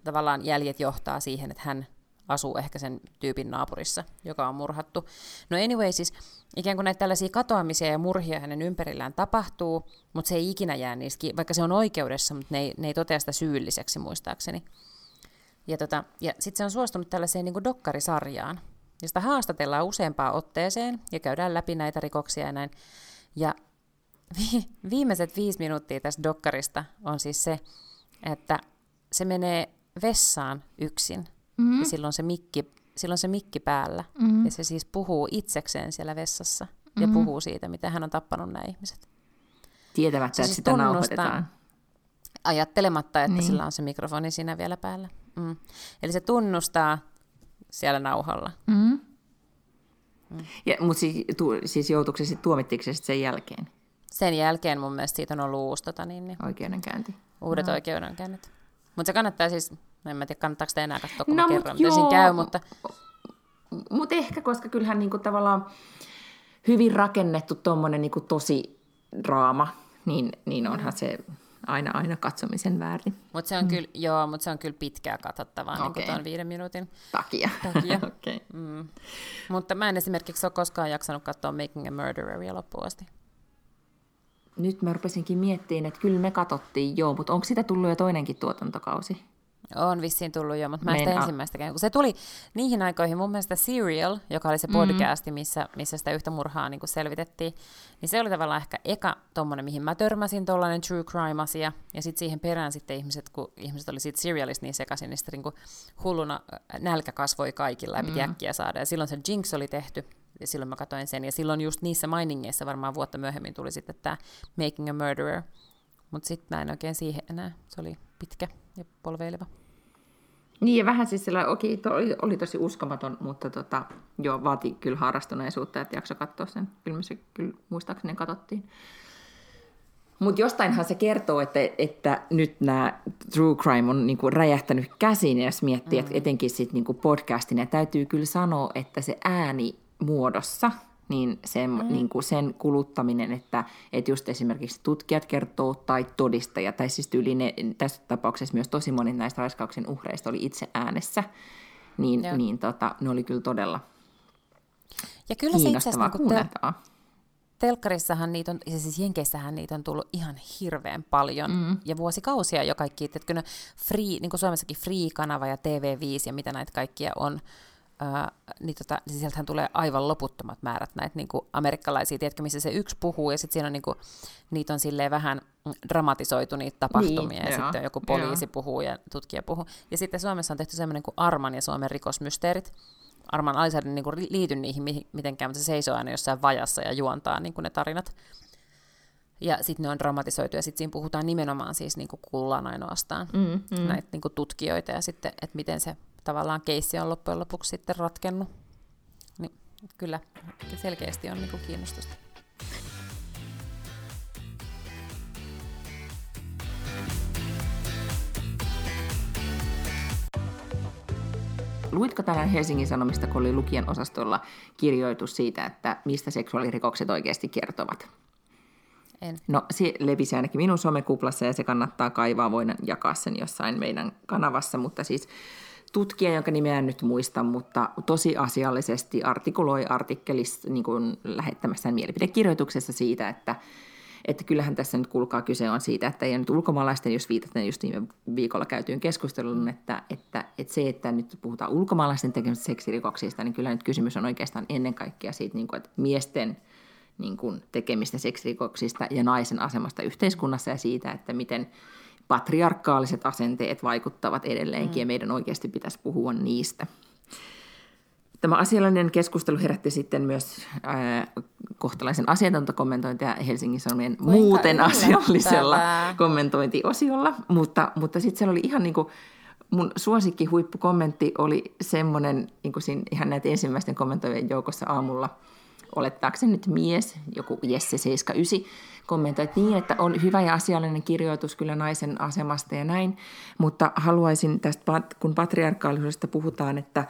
[SPEAKER 2] tavallaan jäljet johtaa siihen, että hän asuu ehkä sen tyypin naapurissa, joka on murhattu. No anyway, siis ikään kuin näitä tällaisia katoamisia ja murhia hänen ympärillään tapahtuu, mutta se ei ikinä jää niistä, vaikka se on oikeudessa, mutta ne ei, ne ei totea sitä syylliseksi muistaakseni. Ja, tota, ja sitten se on suostunut tällaiseen niin kuin dokkarisarjaan, josta haastatellaan useampaan otteeseen ja käydään läpi näitä rikoksia ja näin. Ja vi- viimeiset viisi minuuttia tästä dokkarista on siis se, että se menee vessaan yksin mm-hmm. ja silloin se mikki, silloin se mikki päällä. Mm-hmm. Ja se siis puhuu itsekseen siellä vessassa mm-hmm. ja puhuu siitä, miten hän on tappanut nämä ihmiset.
[SPEAKER 1] Tietämättä, että siis sitä nauhoitetaan.
[SPEAKER 2] Ajattelematta, että niin. sillä on se mikrofoni siinä vielä päällä. Mm. Eli se tunnustaa siellä nauhalla. Mm.
[SPEAKER 1] Mm. Ja, mutta siis, tu, siis joutuiko se sitten, tuomittiinko se sit sen jälkeen?
[SPEAKER 2] Sen jälkeen mun mielestä siitä on ollut uusi tota, niin, niin,
[SPEAKER 1] oikeudenkäynti.
[SPEAKER 2] Uudet no. oikeudenkäynnit. Mutta se kannattaa siis, no en mä tiedä kannattaako sitä enää katsoa, kun no, mä kerron, miten siinä käy, mutta...
[SPEAKER 1] Mutta ehkä, koska kyllähän niinku tavallaan hyvin rakennettu tuommoinen niinku tosi draama, niin, niin onhan se aina, aina katsomisen väärin.
[SPEAKER 2] Mutta se on mm. kyllä, joo, mutta se on kyllä pitkää katsottavaa okay. niin tuon viiden minuutin
[SPEAKER 1] takia.
[SPEAKER 2] takia. okay. mm. Mutta mä en esimerkiksi ole koskaan jaksanut katsoa Making a Murdereria loppuun asti.
[SPEAKER 1] Nyt mä rupesinkin miettimään, että kyllä me katsottiin joo, mutta onko sitä tullut jo toinenkin tuotantokausi?
[SPEAKER 2] On vissiin tullut jo, mutta mä en sitä ensimmäistäkään. Kun se tuli niihin aikoihin, mun mielestä Serial, joka oli se mm. podcasti, missä, missä sitä yhtä murhaa niin selvitettiin, niin se oli tavallaan ehkä eka tommonen, mihin mä törmäsin, tollainen true crime-asia. Ja sitten siihen perään sitten ihmiset, kun ihmiset oli siitä Serialista niin sekaisin, niin sitten niin hulluna äh, nälkä kasvoi kaikilla ja piti mm. äkkiä saada. Ja silloin se Jinx oli tehty, ja silloin mä katsoin sen. Ja silloin just niissä mainingeissa varmaan vuotta myöhemmin tuli sitten tämä Making a Murderer. Mutta sitten mä en oikein siihen enää. Se oli pitkä ja polveileva.
[SPEAKER 1] Niin, ja vähän siis sillä, okei, to, oli, oli tosi uskomaton, mutta tota, joo, vaati kyllä harrastuneisuutta, että jakso katsoa sen. Kyllä me se kyllä muistaakseni katsottiin. Mutta jostainhan se kertoo, että, että nyt nämä true crime on niinku räjähtänyt käsiin, ja jos miettii, mm. että etenkin sit niinku podcastin, ja täytyy kyllä sanoa, että se ääni muodossa – niin sen, mm. niin kuin sen kuluttaminen, että, että just esimerkiksi tutkijat kertoo tai todistaja, tai siis tyyli ne, tässä tapauksessa myös tosi moni näistä raiskauksen uhreista oli itse äänessä, niin, niin tota, ne oli kyllä todella ja kyllä se itse asiassa niin
[SPEAKER 2] telkkarissahan niitä on, ja siis Jenkeissähän niitä on tullut ihan hirveän paljon, mm. ja vuosikausia jo kaikki, että free, niin kuin Suomessakin Free-kanava ja TV5 ja mitä näitä kaikkia on, Ää, niin, tota, niin sieltähän tulee aivan loputtomat määrät näitä niin kuin amerikkalaisia, tiedätkö, missä se yksi puhuu, ja sitten siinä on niin kuin, niitä on silleen vähän dramatisoitu niitä tapahtumia, niin, ja joo, sitten joku poliisi joo. puhuu ja tutkija puhuu. Ja sitten Suomessa on tehty semmoinen kuin Arman ja Suomen rikosmysteerit. Arman Alisaari niin kuin liity niihin mitenkään, mutta se seisoo aina jossain vajassa ja juontaa niin kuin ne tarinat. Ja sitten ne on dramatisoitu, ja sitten siinä puhutaan nimenomaan siis niin kuin kuullaan ainoastaan mm, mm. näitä niin kuin tutkijoita, ja sitten, että miten se tavallaan keissi on loppujen lopuksi sitten ratkennut. Niin kyllä selkeästi on niin kiinnostusta.
[SPEAKER 1] luitko tänään Helsingin Sanomista, kun oli lukijan osastolla kirjoitus siitä, että mistä seksuaalirikokset oikeasti kertovat?
[SPEAKER 2] En.
[SPEAKER 1] No se levisi ainakin minun somekuplassa ja se kannattaa kaivaa, voin jakaa sen jossain meidän kanavassa, mutta siis tutkija, jonka nimeä en nyt muista, mutta tosiasiallisesti artikuloi artikkelissa niin kuin lähettämässään mielipidekirjoituksessa siitä, että, että kyllähän tässä nyt kuulkaa kyse on siitä, että ei nyt ulkomaalaisten, jos viitataan just viime viikolla käytyyn keskusteluun, että, että, että se, että nyt puhutaan ulkomaalaisten tekemistä seksirikoksista, niin kyllä nyt kysymys on oikeastaan ennen kaikkea siitä, niin kuin, että miesten niin kuin, tekemistä seksirikoksista ja naisen asemasta yhteiskunnassa ja siitä, että miten patriarkaaliset asenteet vaikuttavat edelleenkin mm. ja meidän oikeasti pitäisi puhua niistä. Tämä asiallinen keskustelu herätti sitten myös ää, kohtalaisen asiantuntokommentointia Helsingin Sanomien
[SPEAKER 2] Kuinka
[SPEAKER 1] muuten asiallisella kommentointiosiolla, mutta, mutta sitten siellä oli ihan niin kuin, mun suosikki huippukommentti oli semmoinen niin kuin siinä ihan näitä ensimmäisten kommentoijien joukossa aamulla, olettaakseni nyt mies, joku Jesse 79, kommentoi, että niin, että on hyvä ja asiallinen kirjoitus kyllä naisen asemasta ja näin, mutta haluaisin tästä, kun patriarkaalisuudesta puhutaan, että,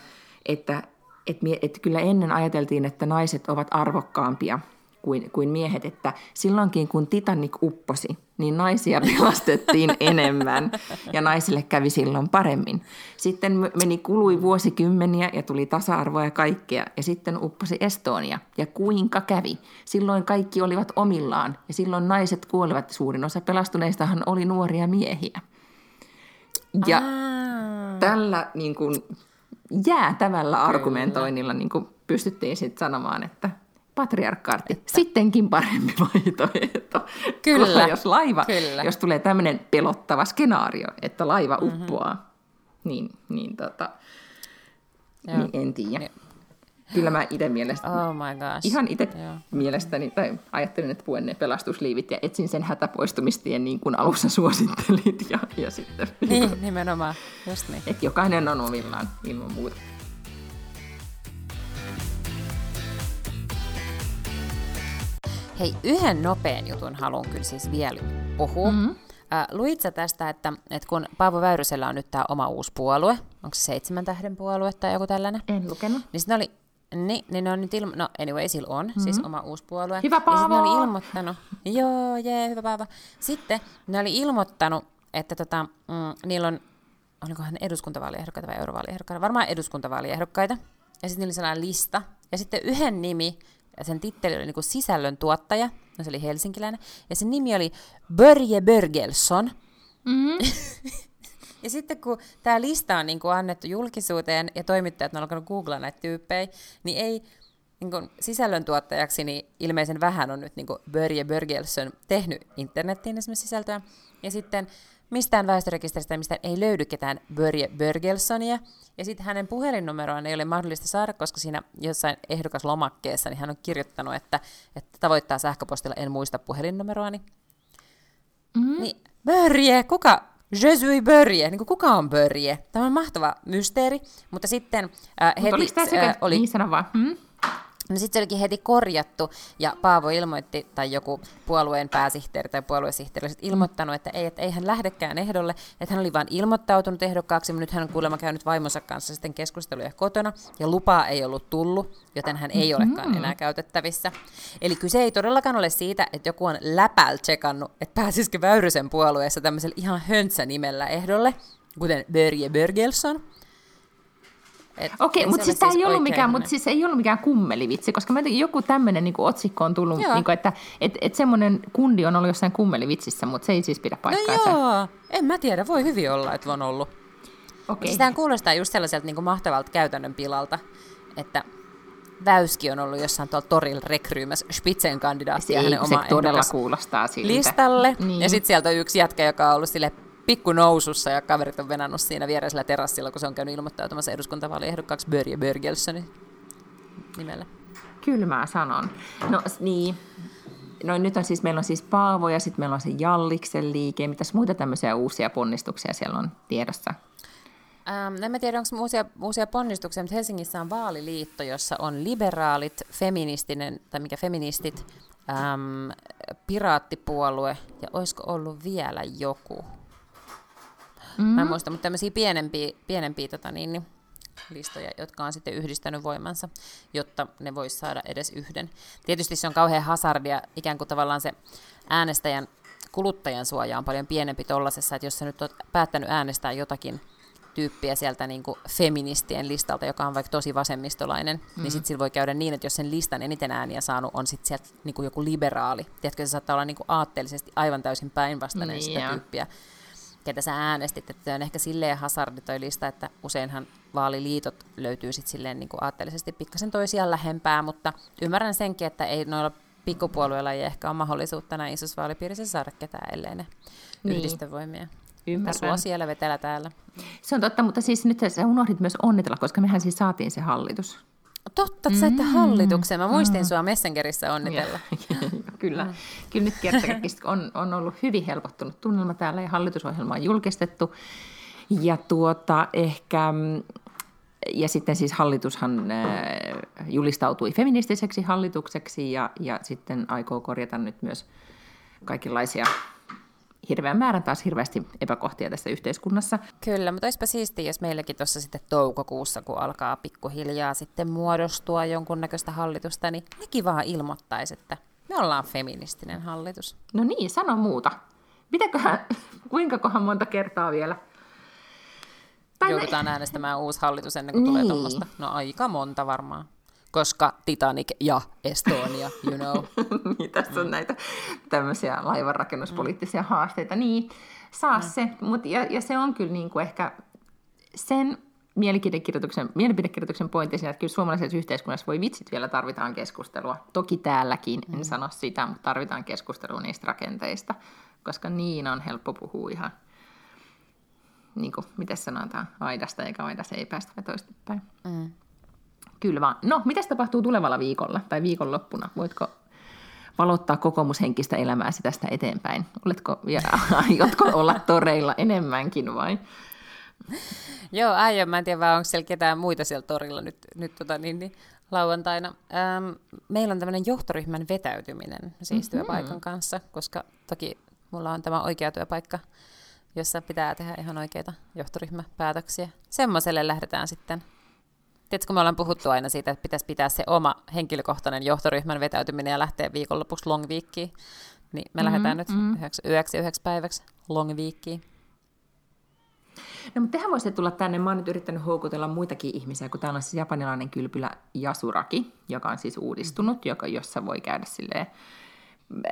[SPEAKER 1] että, että, että kyllä ennen ajateltiin, että naiset ovat arvokkaampia kuin, kuin miehet, että silloinkin kun Titanic upposi, niin naisia pelastettiin enemmän ja naisille kävi silloin paremmin. Sitten meni kului vuosikymmeniä ja tuli tasa-arvoa ja kaikkea ja sitten upposi Estonia. Ja kuinka kävi? Silloin kaikki olivat omillaan ja silloin naiset kuolivat. Suurin osa pelastuneistahan oli nuoria miehiä. Ja
[SPEAKER 2] Aa.
[SPEAKER 1] tällä niin kuin, jäätävällä argumentoinnilla niin kuin, pystyttiin sitten sanomaan, että patriarkaatti, sittenkin parempi vaihtoehto.
[SPEAKER 2] Kyllä.
[SPEAKER 1] Koska jos laiva,
[SPEAKER 2] Kyllä.
[SPEAKER 1] jos tulee tämmöinen pelottava skenaario, että laiva uppoaa, mm-hmm. niin, niin, tota, niin en tiedä. Kyllä mä itse mielestä,
[SPEAKER 2] Oh my gosh.
[SPEAKER 1] ihan itse mielestäni, tai ajattelin, että puen ne pelastusliivit ja etsin sen hätäpoistumistien niin kuin alussa suosittelit. Ja, ja sitten,
[SPEAKER 2] Niin, nimenomaan. Just niin.
[SPEAKER 1] että jokainen on omillaan ilman muuta.
[SPEAKER 2] Hei, yhden nopean jutun haluan kyllä siis vielä puhua. Mm-hmm. Äh, luit sä tästä, että, että kun Paavo Väyrysellä on nyt tämä oma uusi puolue, onko se seitsemän tähden puolue tai joku tällainen?
[SPEAKER 1] En lukenut.
[SPEAKER 2] Niin sitten oli, niin, niin ne on nyt ilmo... No anyway, sillä on mm-hmm. siis oma uusi puolue.
[SPEAKER 1] Hyvä
[SPEAKER 2] Ja sitten ne
[SPEAKER 1] Paavo!
[SPEAKER 2] oli ilmoittanut, joo, jee, hyvä Paavo. Sitten ne oli ilmoittanut, että tota, mm, niillä on, olikohan ne eduskuntavaaliehdokkaita vai eurovaaliehdokkaita, varmaan eduskuntavaaliehdokkaita. Ja sitten niillä oli sellainen lista. Ja sitten yhden nimi, ja sen titteli oli niinku sisällön tuottaja, no se oli helsinkiläinen, ja sen nimi oli Börje Börgelsson.
[SPEAKER 1] Mm-hmm.
[SPEAKER 2] Ja sitten kun tämä lista on niin kuin annettu julkisuuteen ja toimittajat on alkanut googlaa näitä tyyppejä, niin ei niin kuin sisällöntuottajaksi niin ilmeisen vähän on nyt niin kuin Börje Börgelsson tehnyt internettiin esimerkiksi sisältöä. Ja sitten mistään väestörekisteristä mistään ei löydy ketään Börje Börgelssonia. Ja sitten hänen puhelinnumeroaan ei ole mahdollista saada, koska siinä jossain ehdokaslomakkeessa niin hän on kirjoittanut, että, että tavoittaa sähköpostilla en muista puhelinnumeroani. Mm. Niin, Börje, kuka, Je suis Börje, niin kuin kuka on Börje? Tämä on mahtava mysteeri, mutta sitten äh,
[SPEAKER 1] Mutta
[SPEAKER 2] heti
[SPEAKER 1] oliko tämä sekä,
[SPEAKER 2] äh, oli,
[SPEAKER 1] niin sano vaan. Hmm?
[SPEAKER 2] No sitten se olikin heti korjattu, ja Paavo ilmoitti, tai joku puolueen pääsihteeri tai puoluesihteeri olisi ilmoittanut, että ei, että ei hän lähdekään ehdolle, että hän oli vain ilmoittautunut ehdokkaaksi, mutta nyt hän on kuulemma käynyt vaimonsa kanssa sitten keskusteluja kotona, ja lupaa ei ollut tullut, joten hän ei olekaan enää käytettävissä. Eli kyse ei todellakaan ole siitä, että joku on läpäl tsekannut, että pääsisikö Väyrysen puolueessa tämmöisellä ihan höntsä nimellä ehdolle, kuten Börje Börgelsson.
[SPEAKER 1] Okei,
[SPEAKER 2] ei
[SPEAKER 1] mutta siis tämä ei, ollut
[SPEAKER 2] oikein
[SPEAKER 1] mikään, mutta siis ei ollut mikään kummelivitsi, koska mä jotenkin joku tämmöinen niin otsikko on tullut,
[SPEAKER 2] Joo.
[SPEAKER 1] niin kuin, että et, et semmoinen kundi on ollut jossain kummelivitsissä, mutta se ei siis pidä
[SPEAKER 2] No
[SPEAKER 1] paikkaansa.
[SPEAKER 2] joo, en mä tiedä, voi hyvin olla, että on ollut.
[SPEAKER 1] Okei.
[SPEAKER 2] Siis tämähän kuulostaa just sellaiselta niin kuin mahtavalta käytännön pilalta, että Väyski on ollut jossain tuolla torilla rekryymässä Spitzen kandidaattia
[SPEAKER 1] se,
[SPEAKER 2] hänen
[SPEAKER 1] ei, se
[SPEAKER 2] oma
[SPEAKER 1] todella kuulostaa siltä.
[SPEAKER 2] listalle.
[SPEAKER 1] Niin.
[SPEAKER 2] Ja sitten sieltä on yksi jätkä, joka on ollut sille pikku nousussa ja kaverit on venannut siinä viereisellä terassilla, kun se on käynyt ilmoittautumassa eduskuntavaaliehdokkaaksi Börje Börgelssonin nimellä.
[SPEAKER 1] Kyllä mä sanon. No niin, no nyt on siis, meillä on siis Paavo ja sitten meillä on se Jalliksen liike. Mitäs muita tämmöisiä uusia ponnistuksia siellä on tiedossa?
[SPEAKER 2] Ähm, en mä tiedä, onko uusia, uusia ponnistuksia, mutta Helsingissä on vaaliliitto, jossa on liberaalit, feministinen, tai mikä feministit, äm, piraattipuolue, ja olisiko ollut vielä joku? Mm. Mä en muista, mutta tämmöisiä pienempiä, pienempiä tota niin, niin, listoja, jotka on sitten yhdistänyt voimansa, jotta ne vois saada edes yhden. Tietysti se on kauhean hazardia, ikään kuin tavallaan se äänestäjän kuluttajan suoja on paljon pienempi tuollaisessa, että jos sä nyt oot päättänyt äänestää jotakin tyyppiä sieltä niin kuin feministien listalta, joka on vaikka tosi vasemmistolainen, mm-hmm. niin sitten sillä voi käydä niin, että jos sen listan eniten ääniä saanut on sitten sieltä niin kuin joku liberaali. Tiedätkö, se saattaa olla niin kuin aatteellisesti aivan täysin päinvastainen niin, sitä tyyppiä, ketä sä äänestit. Että on ehkä silleen hasardi toi lista, että useinhan vaaliliitot löytyy sitten silleen niin aatteellisesti pikkasen toisiaan lähempää, mutta ymmärrän senkin, että ei noilla pikkupuolueilla ei ehkä ole mahdollisuutta näin isossa vaalipiirissä saada ketään, ellei ne niin. yhdistä voimia. Ymmärrän. Sua siellä vetellä täällä.
[SPEAKER 1] Se on totta, mutta siis nyt sä unohdit myös onnitella, koska mehän siis saatiin se hallitus.
[SPEAKER 2] Totta, että saitte mm. hallituksen. Mä muistin mm. sua Messengerissä onnitella.
[SPEAKER 1] Kyllä. Kyllä nyt kertakaikkisesti on, on ollut hyvin helpottunut tunnelma täällä ja hallitusohjelma on julkistettu. Ja tuota ehkä, ja sitten siis hallitushan äh, julistautui feministiseksi hallitukseksi ja, ja sitten aikoo korjata nyt myös kaikenlaisia hirveän määrän taas hirveästi epäkohtia tässä yhteiskunnassa.
[SPEAKER 2] Kyllä, mutta olisipa siistiä, jos meilläkin tuossa sitten toukokuussa, kun alkaa pikkuhiljaa sitten muodostua jonkunnäköistä hallitusta, niin nekin vaan ilmoittaisi, että me ollaan feministinen hallitus.
[SPEAKER 1] No niin, sano muuta. Mitäköhän, kuinka kohan monta kertaa vielä?
[SPEAKER 2] Tai Joudutaan äänestämään uusi hallitus ennen kuin niin. tulee tuommoista. No aika monta varmaan koska Titanic ja Estonia, you know.
[SPEAKER 1] niin, tässä on näitä tämmöisiä laivanrakennuspoliittisia mm. haasteita. Niin, saa mm. se. Mut, ja, ja se on kyllä niin kuin ehkä sen mielipidekirjoituksen, mielipidekirjoituksen pointti siinä, että kyllä suomalaisessa yhteiskunnassa voi vitsit vielä tarvitaan keskustelua. Toki täälläkin, en mm. sano sitä, mutta tarvitaan keskustelua niistä rakenteista, koska niin on helppo puhua ihan, niin kuin, miten sanotaan, aidasta eikä aidassa ei päästä toistepäin. Mm. Kyllä vaan. No, mitä tapahtuu tulevalla viikolla tai viikonloppuna? Voitko valottaa kokoomushenkistä elämääsi tästä eteenpäin? Oletko ja aiotko olla toreilla enemmänkin vai?
[SPEAKER 2] Joo, aion. Mä en tiedä vaan, onko siellä ketään muita siellä torilla nyt, nyt tota, niin, niin, lauantaina. Ähm, meillä on tämmöinen johtoryhmän vetäytyminen siis mm-hmm. työpaikan kanssa, koska toki mulla on tämä oikea työpaikka, jossa pitää tehdä ihan oikeita johtoryhmäpäätöksiä. Semmoiselle lähdetään sitten Tiedätkö, me ollaan puhuttu aina siitä, että pitäisi pitää se oma henkilökohtainen johtoryhmän vetäytyminen ja lähteä viikonlopuksi long weekiin. Niin me mm-hmm, lähdetään nyt mm-hmm. yhdeksi, yhdeksi, yhdeksi päiväksi long weekiin.
[SPEAKER 1] No, mutta tehän voisitte tulla tänne. Mä oon nyt yrittänyt houkutella muitakin ihmisiä, kun täällä on siis japanilainen kylpylä Yasuraki, joka on siis uudistunut, joka, jossa voi käydä silleen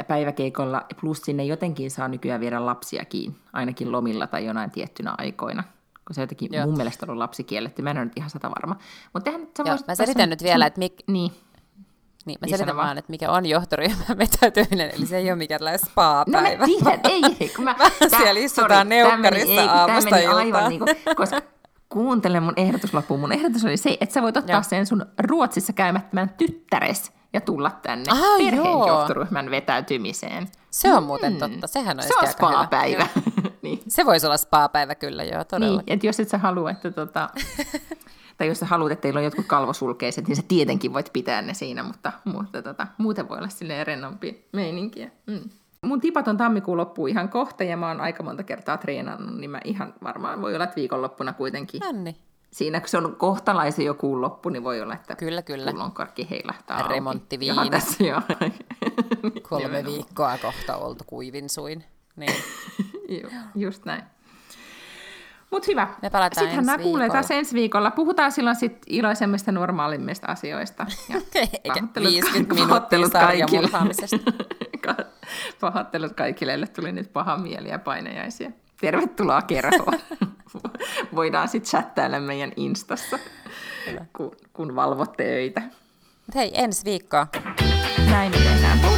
[SPEAKER 1] päiväkeikolla. Plus sinne jotenkin saa nykyään viedä lapsiakin, ainakin lomilla tai jonain tiettynä aikoina kun se jotenkin Joo. mun mielestä ollut lapsi kielletty. Mä en ole nyt ihan sata varma.
[SPEAKER 2] Mutta tehän, sä Joo, mä selitän nyt vielä, että mik...
[SPEAKER 1] Niin.
[SPEAKER 2] Niin, mä niin selitän vaan, että mikä on johtoryhmän vetäytyminen, eli se ei ole mikään spa-päivä.
[SPEAKER 1] No mä tiedän, ei, kun mä...
[SPEAKER 2] siellä istutaan neukkarissa aamusta iltaan. Aivan niin kuin,
[SPEAKER 1] koska kuuntele mun ehdotusloppuun. Mun ehdotus oli se, että sä voit ottaa Joo. sen sun Ruotsissa käymättömän tyttäres ja tulla tänne ah, perheen johtoryhmän vetäytymiseen.
[SPEAKER 2] Se on muuten mm. totta, sehän olisi
[SPEAKER 1] Se on spa-päivä.
[SPEAKER 2] niin. Se voisi olla spa-päivä kyllä, joo, todella.
[SPEAKER 1] Niin, että jos et sä halua, että tota, tai jos sä haluat, että teillä on jotkut kalvosulkeiset, niin sä tietenkin voit pitää ne siinä, mutta, mutta tota, muuten voi olla silleen rennompi meininkiä. Mm. Mun tipaton tammikuun loppuu ihan kohta ja mä oon aika monta kertaa treenannut, niin mä ihan varmaan voi olla, että viikonloppuna kuitenkin.
[SPEAKER 2] Nonni
[SPEAKER 1] siinä kun se on kohtalaisen jo kuun loppu, niin voi olla, että
[SPEAKER 2] kyllä, kyllä.
[SPEAKER 1] karkki heilahtaa
[SPEAKER 2] Remonttiviini.
[SPEAKER 1] tässä jo.
[SPEAKER 2] Kolme viikkoa kohta oltu kuivin suin. Niin.
[SPEAKER 1] Just näin. Mutta hyvä.
[SPEAKER 2] Me palataan
[SPEAKER 1] Sittenhän nämä kuulee taas ensi viikolla. Puhutaan silloin sit iloisemmista, normaalimmista asioista.
[SPEAKER 2] Ja Eikä 50 minuuttia kaikille.
[SPEAKER 1] pahoittelut kaikille, tuli nyt paha mieli ja painajaisia. Tervetuloa kerhoon. Voidaan sitten chattailla meidän Instassa, kun, kun valvotte öitä.
[SPEAKER 2] Hei, ensi viikkoa.
[SPEAKER 1] Näin me tehdään.